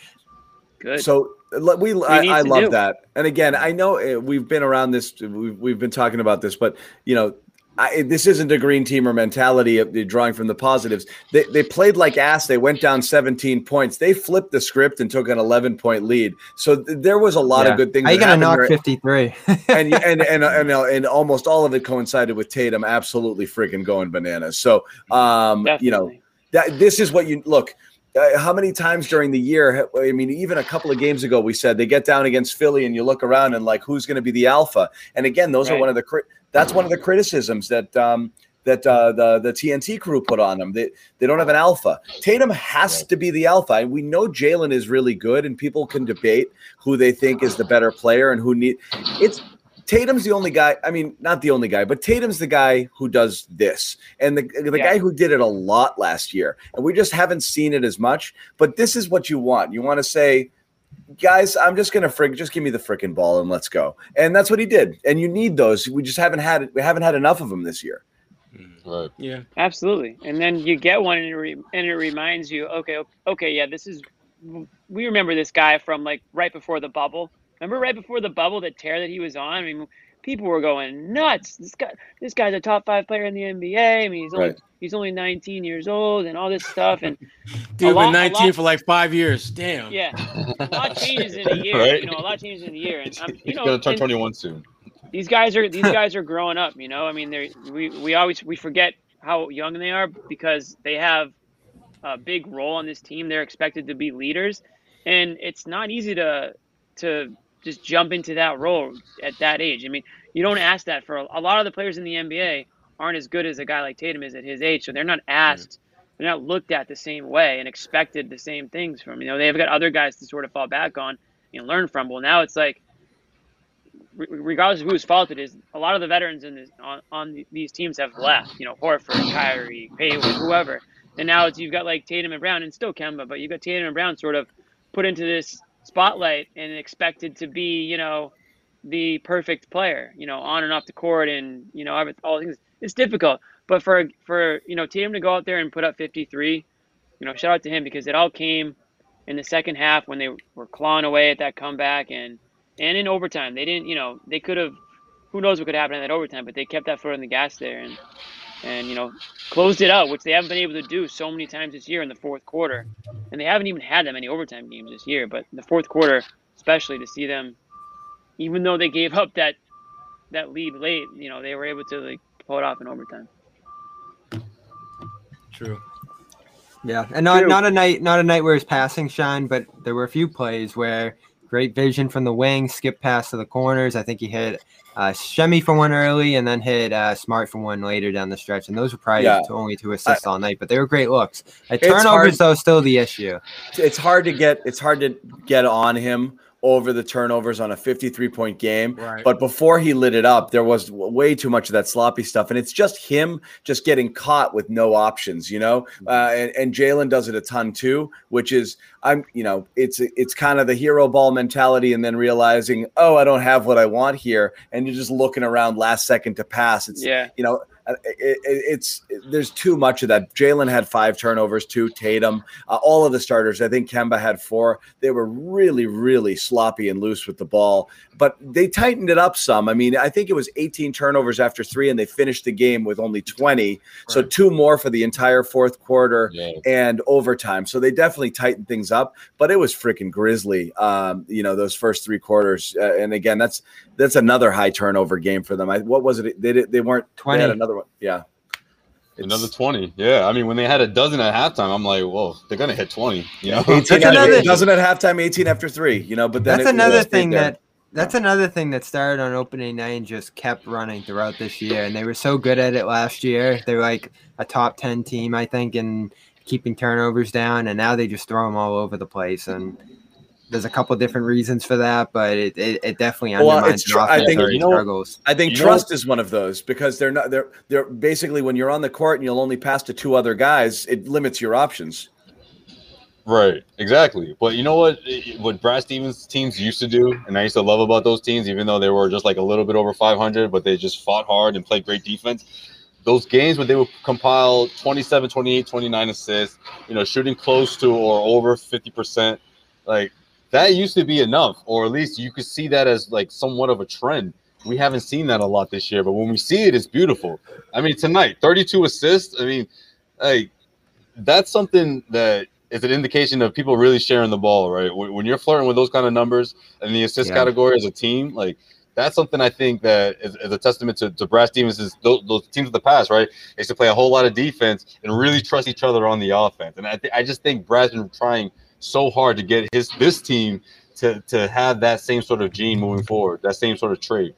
Good.
So le- we, I, I love
do.
that. And again, I know uh, we've been around this. We've, we've been talking about this, but you know, I, this isn't a green teamer mentality of the drawing from the positives. They, they played like ass. They went down 17 points. They flipped the script and took an 11 point lead. So th- there was a lot
Yeah.
of good things.
How you
that
gonna knock
happened
53?
and, and, and and and almost all of it coincided with Tatum absolutely freaking going bananas. So um, you know that this is what you look. Uh, how many times during the year? I mean, even a couple of games ago, we said they get down against Philly, and you look around and like, who's going to be the alpha? And again, those are one of the cri- that's one of the criticisms that um, that uh, the the TNT crew put on them. They they don't have an alpha. Tatum has to be the alpha. And we know Jaylen is really good, and people can debate who they think is the better player and who need. It's Tatum's the only guy. I mean, not the only guy, but Tatum's the guy who does this, and the the
Yeah.
guy who did it a lot last year. And we just haven't seen it as much. But this is what you want. You want to say, guys, I'm just gonna frig, just give me the freaking ball and let's go. And that's what he did. And you need those. We just haven't had we haven't had enough of them this year. Mm-hmm.
Right.
Yeah.
Absolutely. And then you get one and it, re- and it reminds you, okay, okay, yeah, this is, we remember this guy from like right before the bubble. Remember right before the bubble, that tear that he was on? I mean, people were going nuts. This guy, this guy's a top five player in the NBA. I mean, he's only,
Right.
He's only 19 years old and all this stuff. And
Dude,
lot-
been 19
lot-
for like five years. Damn.
yeah, a lot changes in a year.
Right.
You know, a lot changes in a year. And I'm, you
He's
know,
gonna turn 21 soon.
these guys are these guys are growing up you know i mean they we we always we forget how young they are because they have a big role on this team they're expected to be leaders and it's not easy to to just jump into that role at that age i mean you don't ask that for a, a lot of the players in the nba aren't as good as a guy like tatum is at his age so they're not asked they're not looked at the same way and expected the same things from you know they've got other guys to sort of fall back on and learn from well now it's like re- regardless of whose fault it is, a lot of the veterans in this, on, on these teams have left. You know, Horford, Kyrie, Hayward, whoever. And now it's you've got like Tatum and Brown, and still Kemba, but you've got Tatum and Brown sort of put into this spotlight and expected to be, you know, the perfect player, you know, on and off the court, and you know, all things. It's difficult, but for for you know Tatum to go out there and put up 53, you know, shout out to him because it all came in the second half when they were clawing away at that comeback and and in overtime. They didn't, you know, they could have. Who knows what could happen in that overtime? But they kept that foot on the gas there and and you know closed it out, which they haven't been able to do so many times this year in the fourth quarter. And they haven't even had that many overtime games this year. But the fourth quarter, especially to see them, even though they gave up that that lead late, you know, they were able to like pull it off in overtime.
True.
Yeah, and not
True.
not a night not a night where his passing shined, but there were a few plays where great vision from the wing, skip pass to the corners. I think he hit uh, Semi for one early, and then hit uh, Smart for one later down the stretch. And those were probably
Yeah.
only two assists all night, but they were great looks. Like,
It's
turnovers
hard-
though still the issue.
it's hard to get it's hard to get on him over the turnovers on a 53 point game.
Right.
but before he lit it up there was way too much of that sloppy stuff. And it's just him just getting caught with no options you know? Uh, and, and jaylen does it a ton too which is i'm you know it's it's kind of the hero ball mentality and then realizing oh i don't have what i want here and you're just looking around last second to pass it's
Yeah.
you know uh, it, it, it's there's too much of that. Jaylen had five turnovers too. Tatum, uh, all of the starters. I think Kemba had four. They were really, really sloppy and loose with the ball, but they tightened it up some. I mean, I think it was 18 turnovers after three, and they finished the game with only 20. So two more for the entire fourth quarter
Yeah.
and overtime. So they definitely tightened things up, but it was freaking grisly. Um, you know, those first three quarters. Uh, and again, that's that's another high turnover game for them. I, what was it? They did, they weren't. They
20.
had another one. Yeah. It's-
Another 20. Yeah. I mean, when they had a dozen at halftime, I'm like, whoa, they're going to hit 20. You know?
18
That's another-
doesn't at halftime, 18 after three, you know, but then
That's
it- it
another
stayed
thing that that's another thing that started on opening night and just kept running throughout this year. And they were so good at it last year. They were like a top ten team, I think, in keeping turnovers down, and now they just throw them all over the place. And there's a couple different reasons for that, but it, it, it definitely undermines well, it's tr- I think you know, struggles.
I think you trust know, is one of those because they're not they're they're basically when you're on the court and you'll only pass to two other guys, it limits your options.
Right, exactly. But you know what? What Brad Stevens teams used to do, and I used to love about those teams, even though they were just like a little bit over 500, but they just fought hard and played great defense. Those games where they would compile 27, 28, 29 assists, you know, shooting close to or over 50%, like that used to be enough, or at least you could see that as like somewhat of a trend. We haven't seen that a lot this year, but when we see it, it's beautiful. I mean, tonight, 32 assists. I mean, like that's something that is an indication of people really sharing the ball, right? When you're flirting with those kind of numbers and the assist yeah. category as a team, like that's something I think that is, is a testament to, to Brad Stevens. Is those, those, teams of the past, right? They used to play a whole lot of defense and really trust each other on the offense. And I, th- I just think Brad's been trying so hard to get his this team to to have that same sort of gene moving forward, that same sort of trait.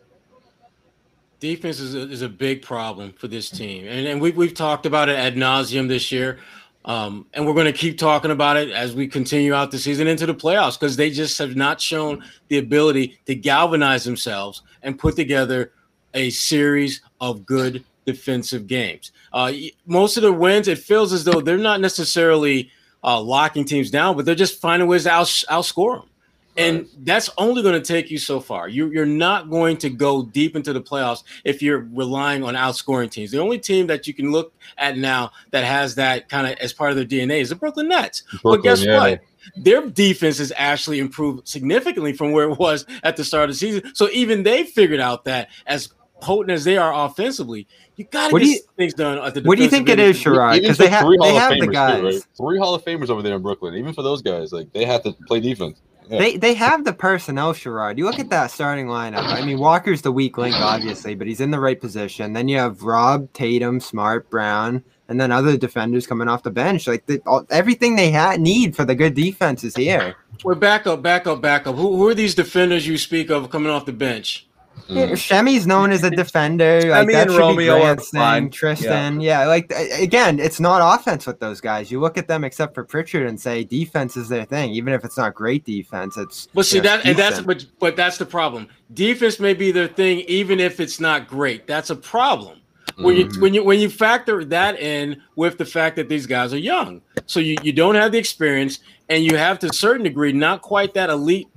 Defense is a, is a big problem for this team, and and we we've talked about it ad nauseum this year. Um, and we're going to keep talking about it as we continue out the season into the playoffs because they just have not shown the ability to galvanize themselves and put together a series of good defensive games. Uh, most of the wins, it feels as though they're not necessarily uh, locking teams down, but they're just finding ways to outscore them. And that's only going to take you so far. You, you're not going to go deep into the playoffs if you're relying on outscoring teams. The only team that you can look at now that has that kind of as part of their DNA is the Brooklyn Nets. Brooklyn, but guess yeah. what? Their defense has actually improved significantly from where it was at the start of the season. So even they figured out that as potent as they are offensively, you got to get you, things done. At the
what do you think it is, Sherrod? Because they, ha- they have the guys. Too, right?
Three Hall of Famers over there in Brooklyn. Even for those guys, like they have to play defense.
They they have the personnel, Sherrod. You look at that starting lineup. I mean, Walker's the weak link, obviously, but he's in the right position. Then you have Rob, Tatum, Smart, Brown, and then other defenders coming off the bench. Like the, all, everything they ha- need for the good defense is here.
We're back up, back up, back up. Who, who are these defenders you speak of coming off the bench?
Yeah, mm. Semi's known as a defender. Like that should Romeo be thing. Tristan, yeah. yeah. like again, it's not offense with those guys. You look at them, except for Pritchard, and say defense is their thing. Even if it's not great defense, it's.
But see that, and that's but but that's the problem. Defense may be their thing, even if it's not great. That's a problem. When you mm-hmm. when you when you factor that in with the fact that these guys are young, so you, you don't have the experience, and you have to a certain degree not quite that elite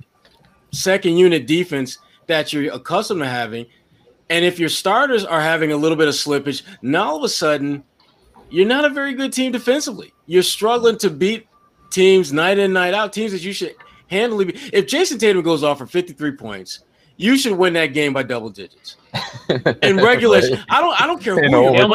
second unit defense that you're accustomed to having. And if your starters are having a little bit of slippage, now all of a sudden you're not a very good team defensively. You're struggling to beat teams night in, night out, teams that you should handily be. If Jayson Tatum goes off for 53 points, you should win that game by double digits. In regulation, I don't. I don't care who you're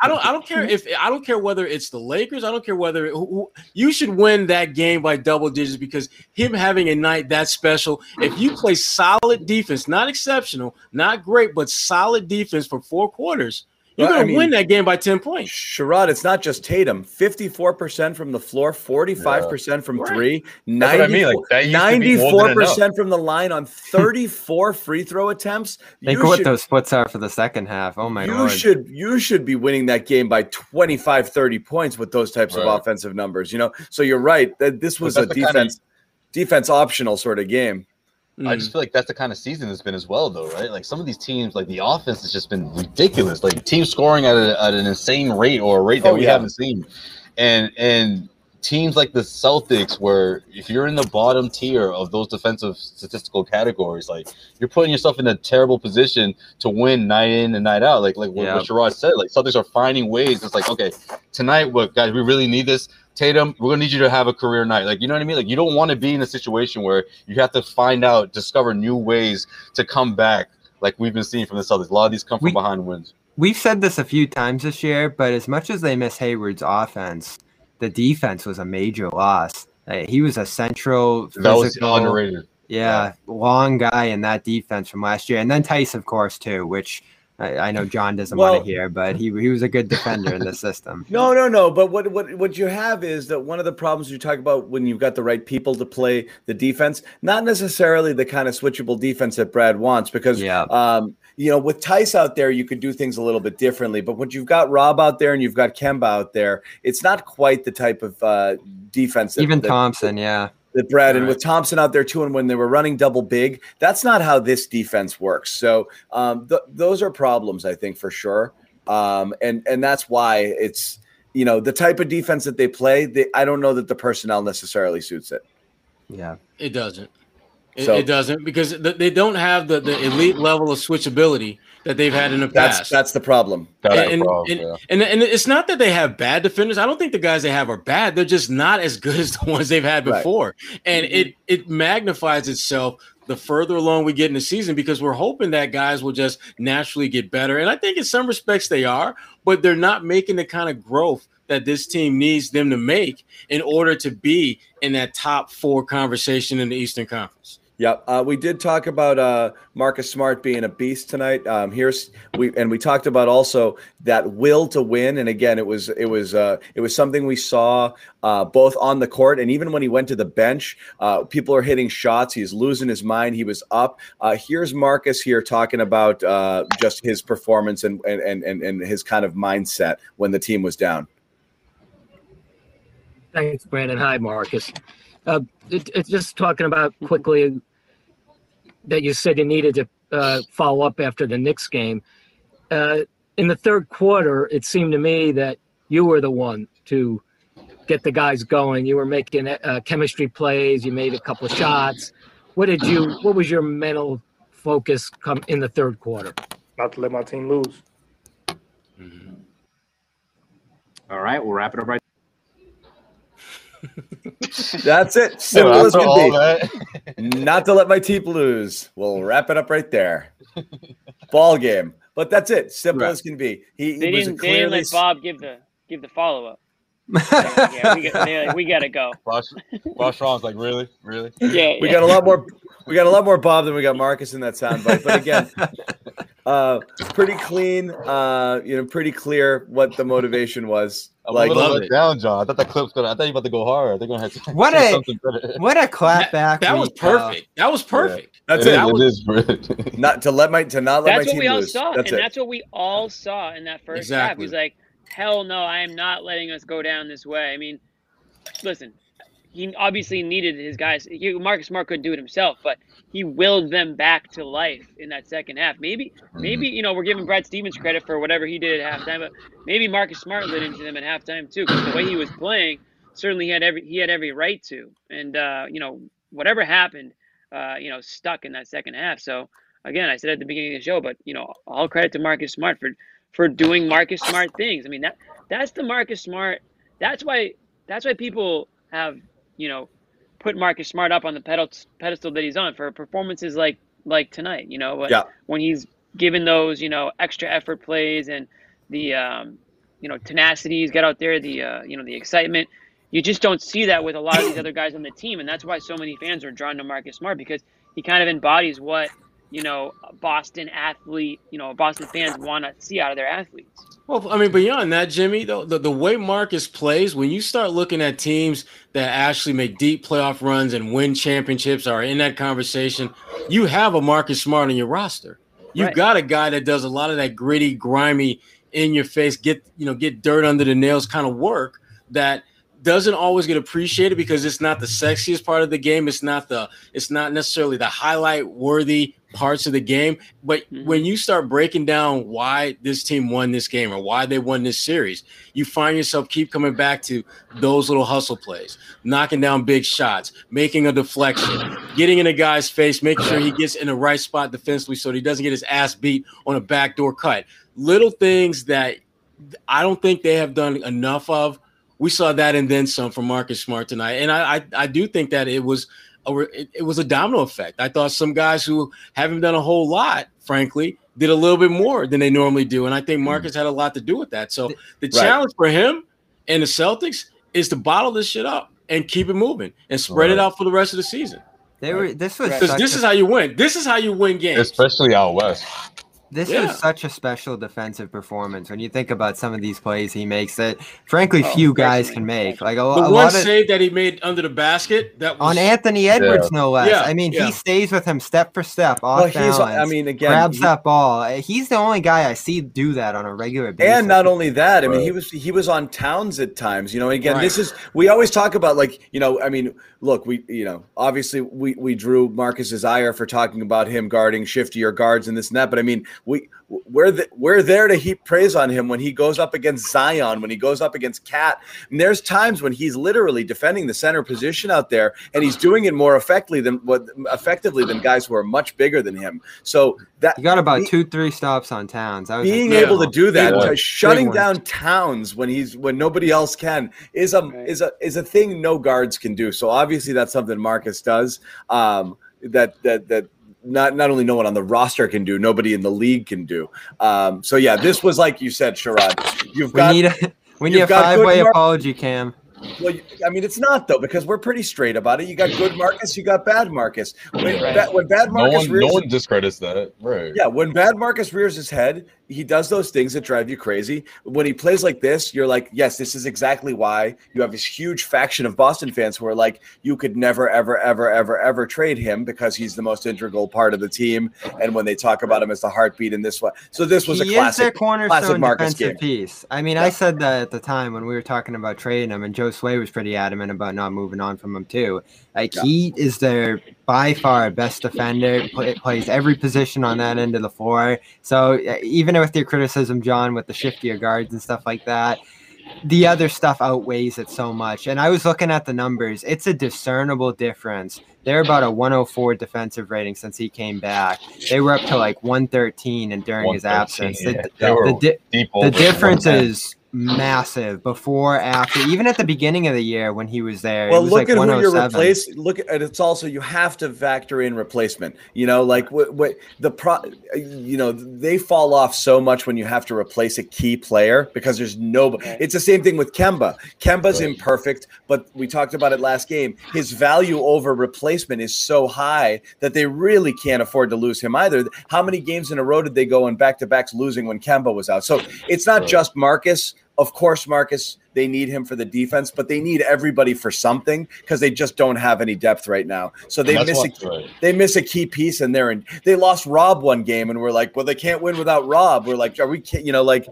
I don't. I don't care if. I don't care whether it's the Lakers. I don't care whether who, you should win that game by double digits because him having a night that special. If you play solid defense, not exceptional, not great, but solid defense for four quarters, you're going to win that game by 10 points.
Sherrod, it's not just Tatum. 54% from the floor, 45% yeah. from right. three, 90, I mean. like, 94% from the line on 34 free throw attempts.
Think you what should, those splits are for the second half. Oh my
you
Lord.
should you should be winning that game by 25, 30 points with those types right. of offensive numbers. You know, so you're right. That this was a defense kind of, defense optional sort of game.
Mm. I just feel like that's the kind of season it's been as well, though, right? Like some of these teams, like the offense has just been ridiculous. Like teams scoring at, a, at an insane rate or a rate that oh, we yeah. haven't seen, and and teams like the Celtics, where if you're in the bottom tier of those defensive statistical categories, like you're putting yourself in a terrible position to win night in and night out. Like like what, yeah. what Sherrod said, like Celtics are finding ways. It's like okay, tonight, what guys, we really need this. Tatum, we're gonna need you to have a career night. Like, you know what I mean? Like, you don't want to be in a situation where you have to find out, discover new ways to come back, like we've been seeing from the Celtics. A lot of these come from we, behind wins.
We've said this a few times this year, but as much as they miss Hayward's offense, the defense was a major loss. Uh, he was a central, physical, that was underrated. Yeah, yeah, long guy in that defense from last year, and then Theis, of course, too, which I, I know John doesn't well, want to hear, but he he was a good defender in the system.
No, no, no. But what what what you have is that one of the problems you talk about when you've got the right people to play the defense, not necessarily the kind of switchable defense that Brad wants, because yeah. um, you know, with Theis out there, you could do things a little bit differently. But when you've got Rob out there and you've got Kemba out there, it's not quite the type of uh, defense.
That, Even that, Thompson, yeah.
That Brad right. and with Thompson out there too, and when they were running double big, that's not how this defense works. So um, th- those are problems, I think, for sure. Um, and and that's why it's you know the type of defense that they play. They, I don't know that the personnel necessarily suits it.
Yeah,
it doesn't. It, so, it doesn't because they don't have the, the elite level of switchability that they've had in the
past.
That's,
that's the problem.
That's and, the problem and, yeah. and, and, it's not that they have bad defenders. I don't think the guys they have are bad. They're just not as good as the ones they've had before. Right. And mm-hmm. it it magnifies itself the further along we get in the season because we're hoping that guys will just naturally get better. And I think in some respects they are, but they're not making the kind of growth that this team needs them to make in order to be in that top four conversation in the Eastern Conference.
Yep, uh, we did talk about uh, Marcus Smart being a beast tonight. Um, here's we and we talked about also that will to win. And again, it was it was uh, it was something we saw uh, both on the court and even when he went to the bench. Uh, people are hitting shots. He's losing his mind. He was up. Uh, here's Marcus here talking about just his performance and, and and and his kind of mindset when the team was down.
Thanks, Brandon. Hi, Marcus. Uh, it, it's just talking about quickly that you said you needed to uh, follow up after the Knicks game. Uh, in the third quarter, it seemed to me that you were the one to get the guys going. You were making uh, chemistry plays. You made a couple of shots. What did you? What was your mental focus come in the third quarter?
Not to let my team lose.
Mm-hmm. All right, we'll wrap it up right
that's it. Simple as can be. Not to let my team lose. We'll wrap it up right there. Ball game. But that's it. Simple right. as can be.
He, they, he didn't, they didn't let Bob give the give the follow up. Yeah, we, got, we gotta go.
Bosch, Bosch Ron's like, really, really?
Yeah,
we got a lot more. We got a lot more Bob than we got Marcus in that soundbite. But again, uh, pretty clean. Uh, you know, pretty clear what the motivation was.
I'm like, a little let down, John. I thought that clip's gonna. I thought you were about to go hard. They're gonna have to.
What a what a clap back.
That, that was perfect. That was perfect.
Yeah. That's it. it. That was, not to let my to not let
that's
my team
what we all
lose.
saw,
that's
and
it.
that's what we all saw in that first exactly. half. He's like, "Hell no, I am not letting us go down this way." I mean, listen, he obviously needed his guys. He, Marcus Smart couldn't do it himself, but he willed them back to life in that second half. Maybe, mm-hmm. maybe you know we're giving Brad Stevens credit for whatever he did at halftime, but maybe Marcus Smart lit into them at halftime too, because the way he was playing, certainly he had every he had every right to. And uh, you know whatever happened, uh, you know stuck in that second half. So again, I said at the beginning of the show, but you know all credit to Marcus Smart for for doing Marcus Smart things. I mean that that's the Marcus Smart. That's why that's why people have you know put Marcus Smart up on the pedestal that he's on for performances like like tonight. You know,
yeah.
when he's given those you know extra effort plays and the um, you know tenacity he's got out there, the uh, you know the excitement. You just don't see that with a lot of these other guys on the team, and that's why so many fans are drawn to Marcus Smart because he kind of embodies what you know Boston athlete, you know Boston fans want to see out of their athletes.
Well, I mean, beyond that, Jimmy, though, the, the way Marcus plays, when you start looking at teams that actually make deep playoff runs and win championships are in that conversation, you have a Marcus Smart on your roster. You've right. got a guy that does a lot of that gritty, grimy, in your face, get you know, get dirt under the nails kind of work that doesn't always get appreciated because it's not the sexiest part of the game. It's not the it's not necessarily the highlight worthy parts of the game. But mm-hmm. when you start breaking down why this team won this game or why they won this series, you find yourself keep coming back to those little hustle plays, knocking down big shots, making a deflection, getting in a guy's face, making sure he gets in the right spot defensively so he doesn't get his ass beat on a backdoor cut. Little things that I don't think they have done enough of. We saw that and then some from Marcus Smart tonight, and I I, I do think that it was a, it, it was a domino effect. I thought some guys who haven't done a whole lot, frankly, did a little bit more than they normally do. And I think hmm. Marcus had a lot to do with that. So the right. challenge for him and the Celtics is to bottle this shit up and keep it moving and spread right. it out for the rest of the season.
They were this was
because this a, is how you win. This is how you win games,
especially out west.
This
Yeah.
was such a special defensive performance when you think about some of these plays he makes that, frankly,
Oh,
few guys can make. Like a,
The
a
one
lot of
save that he made under the basket that was
on Anthony Edwards, no less.
Yeah,
I mean,
yeah.
he stays with him step for step, off
Well, he's.
balance.
I mean, again,
grabs
he-
that ball. Eh, he's the only guy I see do that on a regular basis.
and not only that, I mean, he was he was on Towns at times. You know, and again,
Right.
this is we always talk about like you know, I mean, look, we you know, obviously we we drew Marcus's ire for talking about him guarding shiftier guards and this and that, but I mean, we we're the, we're there to heap praise on him when he goes up against Zion, when he goes up against KAT. And there's times when he's literally defending the center position out there, and he's doing it more effectively than what effectively than guys who are much bigger than him. So that
You got about
Be-
two, three stops on Towns. That was
being
Yeah.
able to do that,
Big
uh, shutting down towns when he's when nobody else can, is a
Right.
is a is a thing no guards can do. So obviously that's something Marcus does. Um, that that that not not only no one on the roster can do, nobody in the league can do. Um, so yeah, this was like you said, Sherrod. You've
we
got
need a we need a five way
mar-
apology, Cam.
well, I mean, it's not though because we're pretty straight about it. You got good Marcus, you got bad Marcus. When,
Right.
ba- when bad
No
Marcus
one,
rears
no one discredits that. Right.
Yeah, when bad Marcus rears his head, he does those things that drive you crazy. When he plays like this, you're like, yes, this is exactly why you have this huge faction of Boston fans who are like, you could never, ever, ever, ever, ever trade him because he's the most integral part of the team. And when they talk about him as the heartbeat in this one, so this was
he
a
is their
classic.
cornerstone
Marcus
defensive piece. I mean,
Yeah.
I said that at the time when we were talking about trading him, and Joe Sway was pretty adamant about not moving on from him too. Like
Yeah.
he is their by far best defender. Play, plays every position on that end of the floor. So even with your criticism, John, with the shiftier guards and stuff like that. The other stuff outweighs it so much. And I was looking at the numbers. It's a discernible difference. They're about a 104 defensive rating since he came back. They were up to like 113 and during his absence. The,
yeah. Were
the, di- the difference
110.
is massive before after even at the beginning of the year when he was there
Well,
it was
look
like
at who you're
oh
replacing. Look at it's also you have to factor in replacement. You know, like what what the pro. You know, they fall off so much when you have to replace a key player because there's no. It's the same thing with Kemba. Kemba's
Right.
imperfect, but we talked about it last game. His value over replacement is so high that they really can't afford to lose him either. How many games in a row did they go in back to backs losing when Kemba was out? So it's not
Right.
just Marcus. Of course, Marcus, they need him for the defense, but they need everybody for something because they just don't have any depth right now. So they miss a
right.
they miss a key piece, and they're in. They lost Rob one game, and we're like, well, they can't win without Rob. We're like, are we? You know, like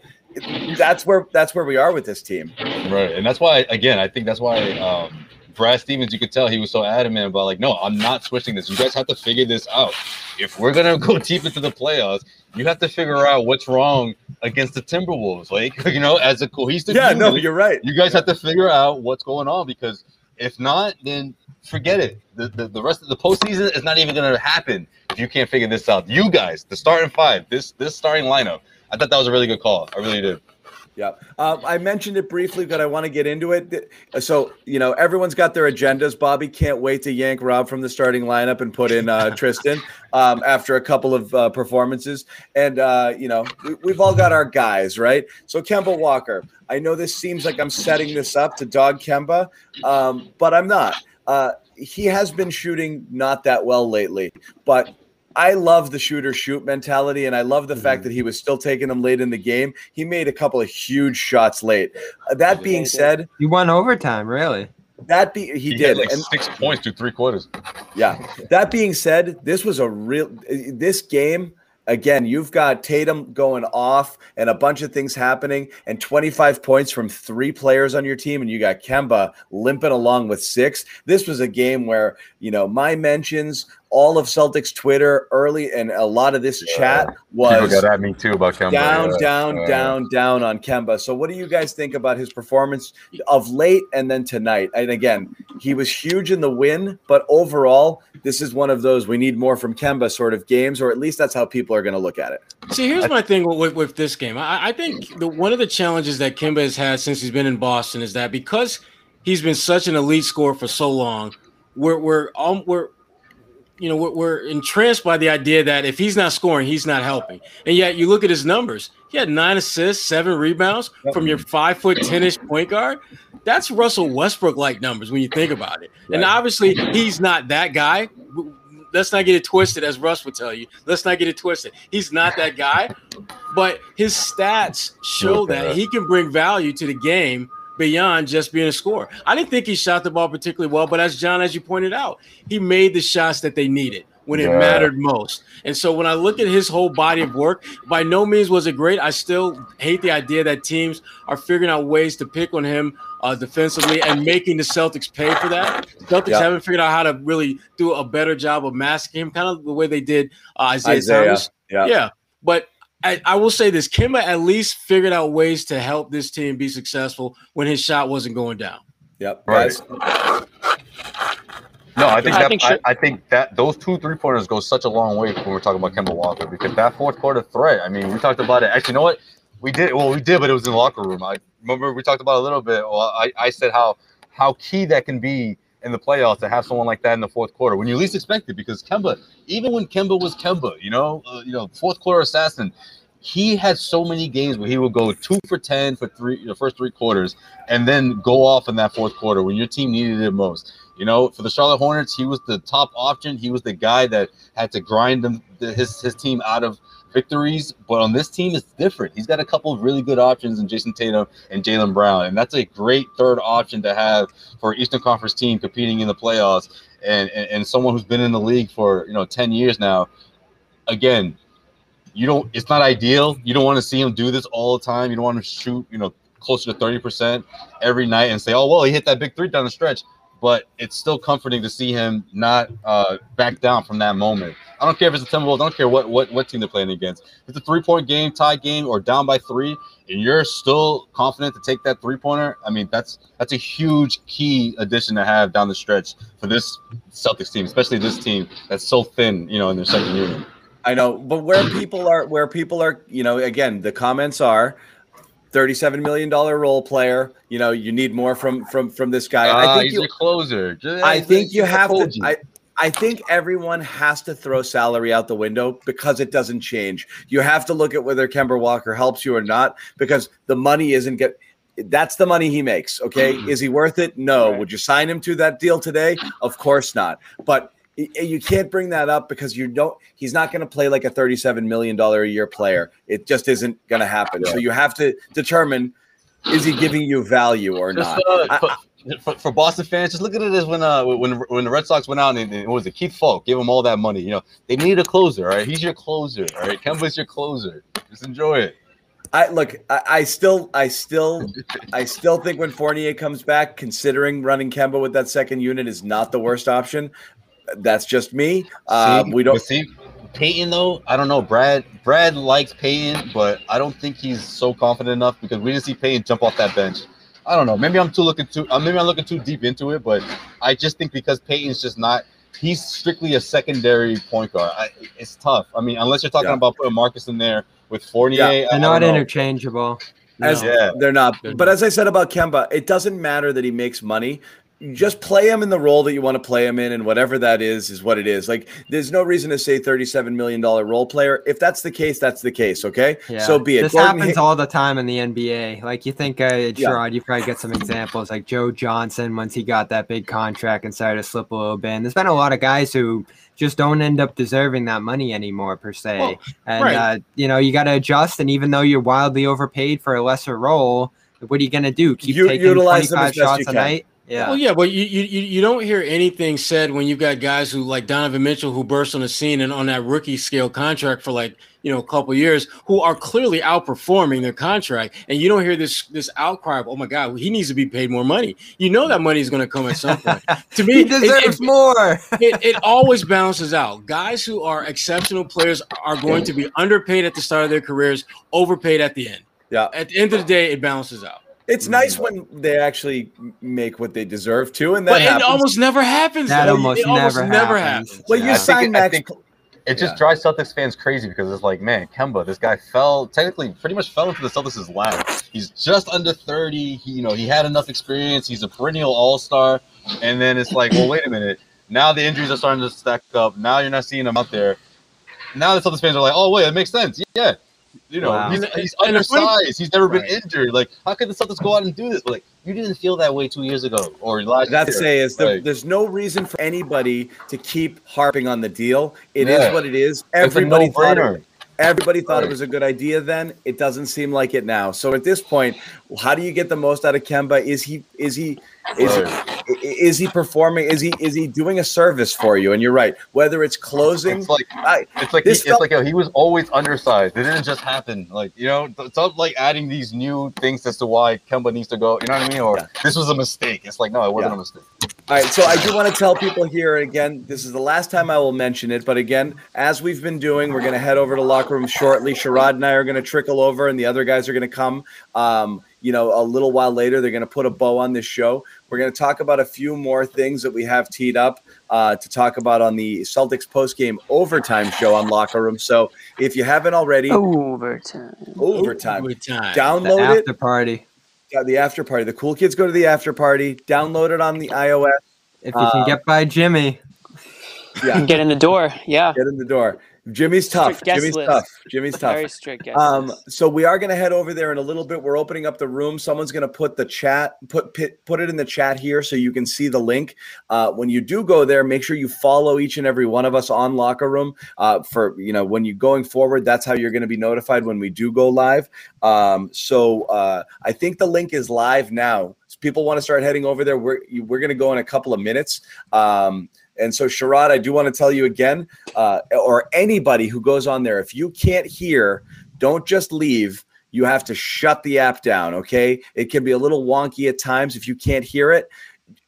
that's where that's where we are with this team.
Right, and that's why again, I think that's why um, Brad Stevens, you could tell he was so adamant about like, no, I'm not switching this. You guys have to figure this out. If we're gonna go deep into the playoffs, you have to figure out what's wrong against the Timberwolves. Like, you know, as a cohesive
Yeah, no, you're right.
you guys have to figure out what's going on because if not, then forget it. The, the, the rest of the postseason is not even going to happen if you can't figure this out. You guys, the starting five, this this starting lineup, I thought that was a really good call. I really did.
Yeah, um, I mentioned it briefly, but I want to get into it. So, you know, everyone's got their agendas. Bobby can't wait to yank Rob from the starting lineup and put in uh, Tristan um, after a couple of uh, performances. And, uh, you know, we, we've all got our guys, right? So, Kemba Walker, I know this seems like I'm setting this up to dog Kemba, um, but I'm not. Uh, he has been shooting not that well lately, but I love the shooter shoot mentality, and I love the fact that he was still taking them late in the game. He made a couple of huge shots late. Uh, that being said,
he won overtime really
that be he,
He,
did,
had like
and
six points through three quarters.
yeah. That being said, this was a real this game. Again, you've got Tatum going off and a bunch of things happening, and 25 points from three players on your team, and you got Kemba limping along with six. This was a game where, you know, my mentions, all of Celtics Twitter early, and a lot of this chat
People
was
got at me too about Kemba.
down,
yeah.
down,
Uh,
down, down on Kemba. So, what do you guys think about his performance of late and then tonight? And again, he was huge in the win, but overall, this is one of those we need more from Kemba sort of games, or at least that's how people are going to look at it.
See, here's my thing with, with, with this game. I, I think the, one of the challenges that Kemba has had since he's been in Boston is that because he's been such an elite scorer for so long, we're we're um, we're you know we're, we're entranced by the idea that if he's not scoring, he's not helping. And yet, you look at his numbers. He had nine assists, seven rebounds from your five foot ten ish point guard. That's Russell Westbrook like numbers when you think about it. And obviously, he's not that guy. let's not get it twisted, as Russ would tell you. Let's not get it twisted. He's not that guy, but his stats show that he can bring value to the game beyond just being a scorer. I didn't think he shot the ball particularly well, but as John, as you pointed out, he made the shots that they needed when it
Yeah.
mattered most. And so when I look at his whole body of work, by no means was it great. I still hate the idea that teams are figuring out ways to pick on him uh, defensively and making the Celtics pay for that. Celtics
Yeah.
haven't figured out how to really do a better job of masking him, kind of the way they did uh, Isaiah,
Isaiah,
Thomas.
yeah.
yeah. But I, I will say this: Kemba at least figured out ways to help this team be successful when his shot wasn't going down.
Yep.
Right. No, I think
I
that
think
I, I think that those two three pointers go such a long way when we're talking about Kemba Walker because that fourth quarter threat. I mean, we talked about it. Actually, you know what? We did. Well, we did, but it was in the locker room. I remember we talked about it a little bit. Well, I, I said how how key that can be in the playoffs to have someone like that in the fourth quarter when you least expect it. Because Kemba, even when Kemba was Kemba, you know, uh, you know, fourth quarter assassin. He had so many games where he would go two for ten for three the first three quarters, and then go off in that fourth quarter when your team needed it most. You know, for the Charlotte Hornets, he was the top option. He was the guy that had to grind them his his team out of victories. But on this team, it's different. He's got a couple of really good options in Jayson Tatum and Jaylen Brown, and that's a great third option to have for Eastern Conference team competing in the playoffs, and, and and someone who's been in the league for you know ten years now. Again, you don't. It's not ideal. You don't want to see him do this all the time. You don't want to shoot you know closer to thirty percent every night and say, oh well, he hit that big three down the stretch but it's still comforting to see him not uh, back down from that moment. I don't care if it's the Timberwolves. I don't care what what what team they're playing against. If it's a three point game, tie game, or down by three, and you're still confident to take that three pointer. I mean, that's that's a huge key addition to have down the stretch for this Celtics team, especially this team that's so thin, you know, in their second unit.
I know, but where people are, where people are, you know, again, the comments are. Thirty-seven million dollar role player. You know, you need more from from from this guy.
Ah,
I think
he's
you,
a closer.
I think you have to.
you.
I, I think everyone has to throw salary out the window because it doesn't change. You have to look at whether Kemba Walker helps you or not because the money isn't get. That's the money he makes. Okay, mm-hmm. is he worth it? No. Would you sign him to that deal today? Of course not. But you can't bring that up because you don't. He's not going to play like a thirty-seven million dollar a year player. It just isn't going to happen. So you have to determine: is he giving you value or
Just,
not?
uh,
I-
for, for, Boston fans, just look at it as when uh when when the Red Sox went out and, and what was it Keith Foulke gave him all that money. You know they need a closer. All right, he's your closer. All right, Kemba's your closer. Just enjoy it.
I look. I, I still, I still, I still think when Fournier comes back, considering running Kemba with that second unit is not the worst option. That's just me. Um,
See?
we don't.
See Payton though. I don't know. Brad Brad likes Payton, but I don't think he's so confident enough because we didn't see Payton jump off that bench. I don't know. Maybe I'm too looking too. Uh, maybe I'm looking too deep into it, but I just think because Payton's just not. He's strictly a secondary point guard. I, it's tough. I mean, unless you're talking
Yeah.
about putting Marcus in there with Fournier.
Yeah.
I- I
They're
don't
not
know.
interchangeable.
As,
No.
Yeah.
They're not.
They're
But
not.
as I said about Kemba, it doesn't matter that he makes money. Just play him in the role that you want to play him in, and whatever that is, is what it is. Like, there's no reason to say $37 million role player. If that's the case, that's the case. Okay.
Yeah.
So be it.
This
Gordon
happens
Ha-
all the time in the NBA. Like you think, uh, Gerard, you probably get some examples like Joe Johnson once he got that big contract and started to slip a little bit. And there's been a lot of guys who just don't end up deserving that money anymore per se.
Well,
and
right.
uh, you know, you got to adjust. And even though you're wildly overpaid for a lesser role, what are you going to do? Keep
U-
taking
utilize them as
25
best you
shots a night? Yeah.
Well, yeah, but you, you you don't hear anything said when you've got guys who like Donovan Mitchell who burst on the scene and on that rookie scale contract for like you know a couple years who are clearly outperforming their contract, and you don't hear this this outcry of oh my god he needs to be paid more money. You know that money is going to come at some point. to me,
he
it-
deserves
it,
more.
it, it always balances out. Guys who are exceptional players are going to be underpaid at the start of their careers, overpaid at the end.
Yeah.
At the end of the day, it balances out.
It's mm. nice when they actually make what they deserve to, and that
But it almost never happens.
That
though.
almost
it almost
never
never
happens.
happens.
well,
Yeah.
you
I
think
sign
it-
Max.
think- It just
Yeah.
drives Celtics fans crazy because it's like, man, Kemba, this guy fell technically pretty much fell into the Celtics' lap. He's just under 30. He, you know, he had enough experience. He's a perennial all-star. And then it's like, well, wait a minute. Now the injuries are starting to stack up. Now you're not seeing him out there. Now the Celtics fans are like, oh wait, it makes sense. Yeah. You know,
Wow.
he's, he's
and the funny-
undersized. He's never been
Right.
injured. Like, how could the Celtics go out and do this? But, like, you didn't feel that way two years ago or last
That's
year.
say is the,
Like,
there's no reason for anybody to keep harping on the deal. It is
Yeah.
what it is.
it's a
Everybody thought it, everybody thought it was a good idea then. It doesn't seem like it now. So at this point, how do you get the most out of Kemba? Is he is he is he, is he performing? Is he is he doing a service for you? And you're right. Whether it's closing,
It's like
I,
It's like he, it's
felt-
like yo, he was always undersized. It didn't just happen. Like you know, it's not like adding these new things as to why Kemba needs to go. You know what I mean? Or
Yeah.
this was a mistake. It's like no, it wasn't
Yeah.
a mistake.
All right, so I do want to tell people here again. This is the last time I will mention it, but again, as we've been doing, we're going to head over to locker room shortly. Sherrod and I are going to trickle over, and the other guys are going to come. Um, you know, a little while later, they're going to put a bow on this show. We're going to talk about a few more things that we have teed up uh, to talk about on the Celtics postgame overtime show on Locker Room. So if you haven't already,
Overtime.
overtime,
Overtime.
The
download it.
after party.
Yeah, the after party. The cool kids go to the after party. Download it on the iOS.
If you can
Uh,
get by Jimmy,
Yeah,
Get in the door. Yeah.
get in the door. Jimmy's tough.
Guest
Jimmy's
list.
tough. Jimmy's tough.
Very strict.
Um,
list.
so we are going to head over there in a little bit. We're opening up the room. Someone's going to put the chat, put, put put it in the chat here so you can see the link. Uh, when you do go there, make sure you follow each and every one of us on Locker Room. Uh, for you know, when you going forward, that's how you're going to be notified when we do go live. Um, so uh, I think the link is live now. So people want to start heading over there. We're we're going to go in a couple of minutes. Um, and so, Sherrod, I do want to tell you again, uh, or anybody who goes on there, if you can't hear, don't just leave. You have to shut the app down. Okay. It can be a little wonky at times. If you can't hear it,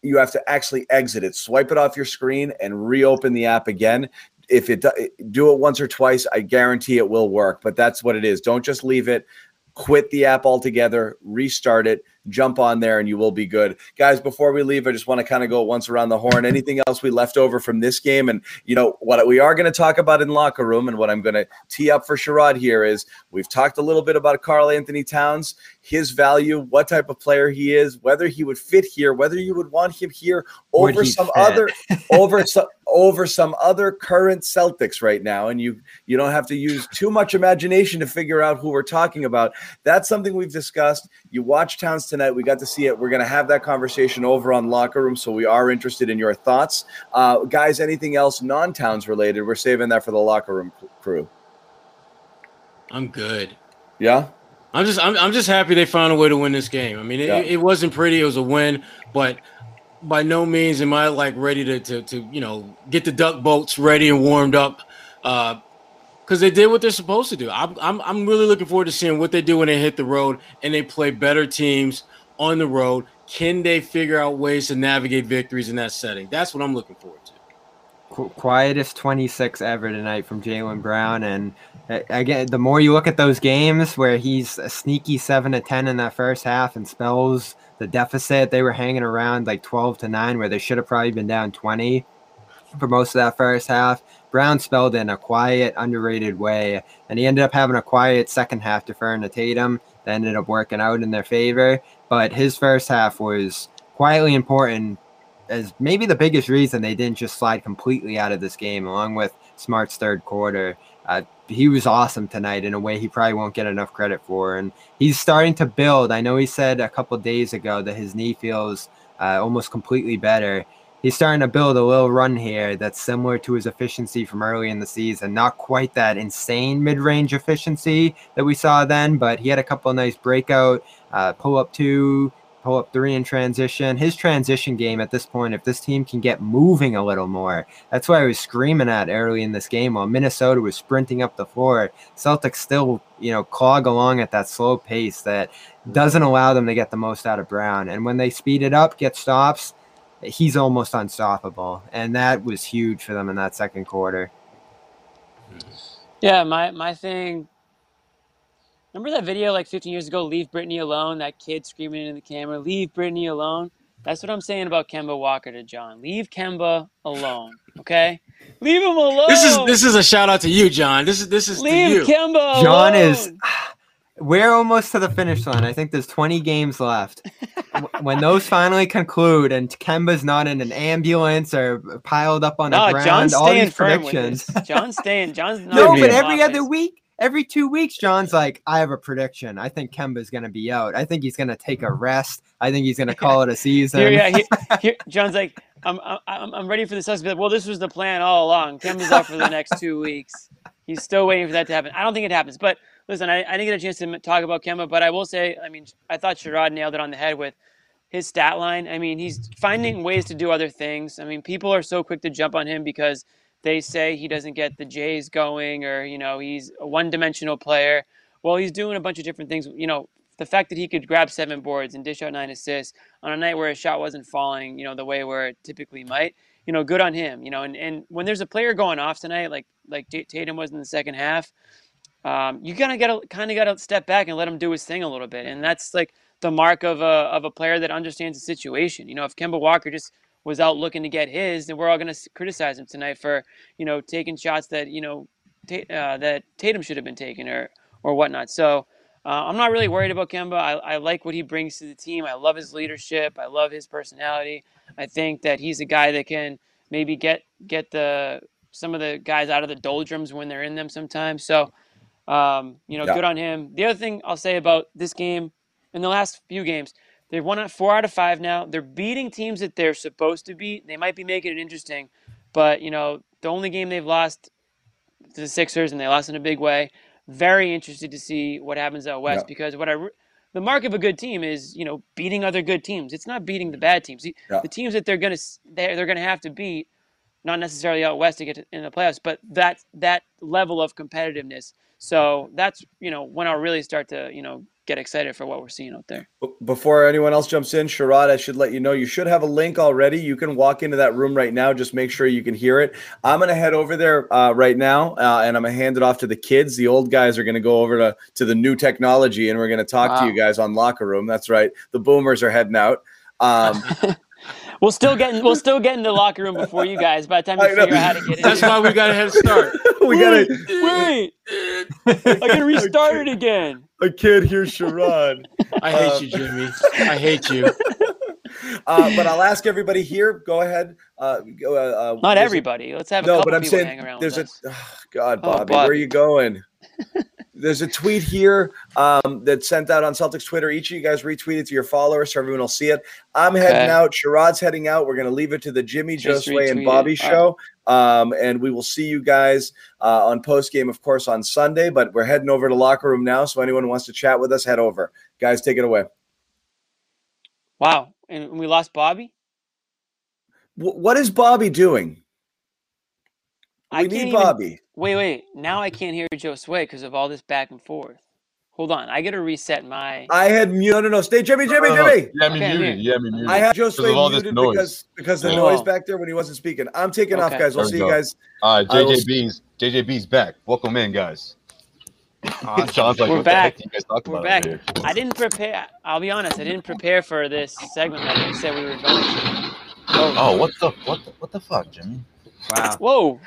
you have to actually exit it, swipe it off your screen, and reopen the app again. If it do it once or twice, I guarantee it will work. But that's what it is. Don't just leave it. Quit the app altogether, restart it, jump on there, and you will be good. Guys, before we leave, I just want to kind of go once around the horn. Anything else we left over from this game? And, you know, what we are going to talk about in locker room and what I'm going to tee up for Sherrod here is we've talked a little bit about Karl-Anthony Towns, his value, what type of player he is, whether he would fit here, whether you would want him here over some
fit?
other over some over some other current Celtics right now. And you you don't have to use too much imagination to figure out who we're talking about. That's something we've discussed. You watch Towns tonight. We got to see it. We're going to have that conversation over on Locker Room. So we are interested in your thoughts. Uh, guys, anything else non Towns related? We're saving that for the Locker Room crew.
I'm good.
Yeah.
I'm just I'm, I'm just happy they found a way to win this game. I mean, it,
Yeah.
it wasn't pretty. It was a win, but by no means am I like ready to to, to you know get the duck boats ready and warmed up. Uh, because they did what they're supposed to do. I'm, I'm I'm really looking forward to seeing what they do when they hit the road and they play better teams on the road. Can they figure out ways to navigate victories in that setting? That's what I'm looking forward to.
qu- quietest 26 ever tonight from Jaylen Brown. And uh, again, the more you look at those games where he's a sneaky seven to 10 in that first half and spells the deficit, they were hanging around like 12 to nine, where they should have probably been down 20 for most of that first half. Brown spelled in a quiet, underrated way, and he ended up having a quiet second half deferring to Tatum. That ended up working out in their favor. But his first half was quietly important as maybe the biggest reason they didn't just slide completely out of this game, along with Smart's third quarter. Uh, he was awesome tonight in a way he probably won't get enough credit for. And he's starting to build. I know he said a couple days ago that his knee feels uh, almost completely better. He's starting to build a little run here that's similar to his efficiency from early in the season. Not quite that insane mid range efficiency that we saw then, but he had a couple nice breakout, uh, pull up two, pull up three in transition. His transition game at this point, if this team can get moving a little more, that's why I was screaming at early in this game while Minnesota was sprinting up the floor. Celtics still, you know, clog along at that slow pace that doesn't allow them to get the most out of Brown. And when they speed it up, get stops, he's almost unstoppable. And that was huge for them in that second quarter.
Yeah, my my thing. Remember that video like 15 years ago? Leave Brittany alone. That kid screaming in the camera, "Leave Brittany alone." That's what I'm saying about Kemba Walker to John. Leave Kemba alone, okay? Leave him alone.
This is this is a shout out to you, John. This is this is to
leave
you.
Kemba.
John is. We're almost to the finish line. I think there's 20 games left. When those finally conclude and Kemba's not in an ambulance or piled up on
No,
the ground,
John's
all
staying
these
firm
predictions.
this. John's staying. John's not.
no, but
man.
every other week, every two weeks, John's like, I have a prediction. I think Kemba's going to be out. I think he's going to take a mm-hmm. rest. I think he's going to call it a season.
Here, yeah, here, here, John's like, I'm, I'm, I'm ready for the suspect. Well, this was the plan all along. Kemba's out for the next two weeks. He's still waiting for that to happen. I don't think it happens. But listen, I, I didn't get a chance to talk about Kemba, but I will say, I mean, I thought Sherrod nailed it on the head with his stat line. I mean, he's finding ways to do other things. I mean, people are so quick to jump on him because they say he doesn't get the Jays going or, you know, he's a one dimensional player. Well, he's doing a bunch of different things. You know, the fact that he could grab seven boards and dish out nine assists on a night where his shot wasn't falling, you know, the way where it typically might, you know, good on him. You know, and, and when there's a player going off tonight, like like Tatum was in the second half, um, you kind of got to kind of got to step back and let him do his thing a little bit, and that's like the mark of a of a player that understands the situation. You know, if Kemba Walker just was out looking to get his, then we're all going to criticize him tonight for you know taking shots that you know uh, that Tatum should have been taking or or whatnot. So. Uh, I'm not really worried about Kemba. I, I like what he brings to the team. I love his leadership. I love his personality. I think that he's a guy that can maybe get get the some of the guys out of the doldrums when they're in them sometimes. So, um, you know, yeah. good on him. The other thing I'll say about this game, in the last few games, they've won four out of five now. They're beating teams that they're supposed to beat. They might be making it interesting, but you know, the only game they've lost to the Sixers, and they lost in a big way very interested to see what happens out west yeah. because what I the mark of a good team is you know beating other good teams. It's not beating the bad teams. Yeah. The teams that they're gonna they're, they're gonna have to beat, not necessarily out west to get to, in the playoffs, but that that level of competitiveness. So that's you know when I'll really start to you know get excited for what we're seeing out there.
Before anyone else jumps in, Sherrod, I should let you know you should have a link already. You can walk into that room right now. Just make sure you can hear it. I'm going to head over there uh, right now, uh, and I'm going to hand it off to the kids. The old guys are going to go over to, to the new technology, and we're going to talk wow. to you guys on Locker Room. That's right. The boomers are heading out. Um,
We'll still get in, we'll still get in the locker room before you guys. By the time you figure out how to get in,
that's why we got a head start.
we got to
wait. I gotta restart it again.
I can't hear Sherrod.
I hate um, you, Jimmy. I hate you.
Uh, but I'll ask everybody here. Go ahead. Uh, uh,
uh Not everybody. Let's have a no, couple but I'm people saying hang around
there's
a.
Oh, God, Bobby, oh, Bobby, where are you going? There's a tweet here um, that's sent out on Celtics Twitter. Each of you guys retweet it to your followers so everyone will see it. I'm heading okay. out. Sherrod's heading out. We're going to leave it to the Jimmy, Just Josue, and Bobby show. Um, and we will see you guys uh, on post game, of course, on Sunday. But we're heading over to locker room now. So anyone wants to chat with us, head over. Guys, take it away.
Wow. And we lost Bobby?
W- what is Bobby doing? We I need Bobby.
Even, wait, wait. Now I can't hear Josue because of all this back and forth. Hold on, I gotta reset my.
I had no, no, no. Stay, Jimmy, Jimmy,
no,
no,
Jimmy. Yeah, me okay, muted. Yeah, me muted.
I had Josue muted because because the noise back there when he wasn't speaking. I'm taking okay. off, guys. We'll there see we you guys.
All right, JJB's JJB's back. Welcome in, guys.
Awesome. John's like, We're back. We're back. I didn't prepare. I'll be honest. I didn't prepare for this segment that we said we were going to.
Oh, oh what the what the what the fuck, Jimmy?
Wow. Whoa.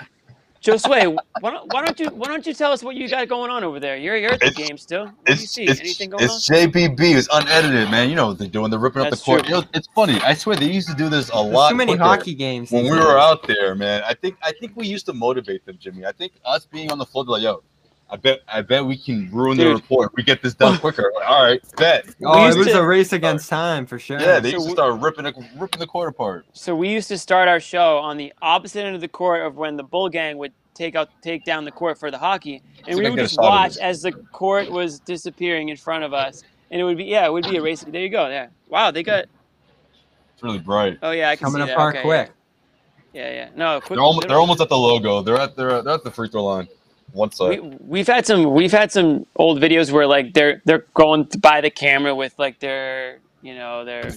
Josue, why don't, why don't you why don't you tell us what you got going on over there? You're, you're at the it's, game still. What it's, do you see?
It's,
Anything going
it's on? JBB. It's unedited, man. You know what they're doing. They're ripping That's up the court. You know, it's funny. I swear they used to do this a There's lot.
Too many hockey games
when we were out there, man. I think I think we used to motivate them, Jimmy. I think us being on the floor, like, yo, I bet I bet we can ruin Dude. the report. We get this done quicker. Like, all right, bet.
Oh, it was to, a race against time for sure.
Yeah, they so used to start ripping the, ripping the court apart.
So we used to start our show on the opposite end of the court of when the Bull Gang would take out take down the court for the hockey, and we would just watch as the court was disappearing in front of us, and it would be yeah, it would be a race. There you go. Yeah. Wow, they got.
It's really bright.
Oh yeah, I can
coming
see
apart
okay,
quick.
Yeah. yeah, yeah. No, quick,
they're almost they're almost at the logo. They're at they're they're at the free throw line. One side.
We, we've had some we've had some old videos where like they're they're going by the camera with like their you know their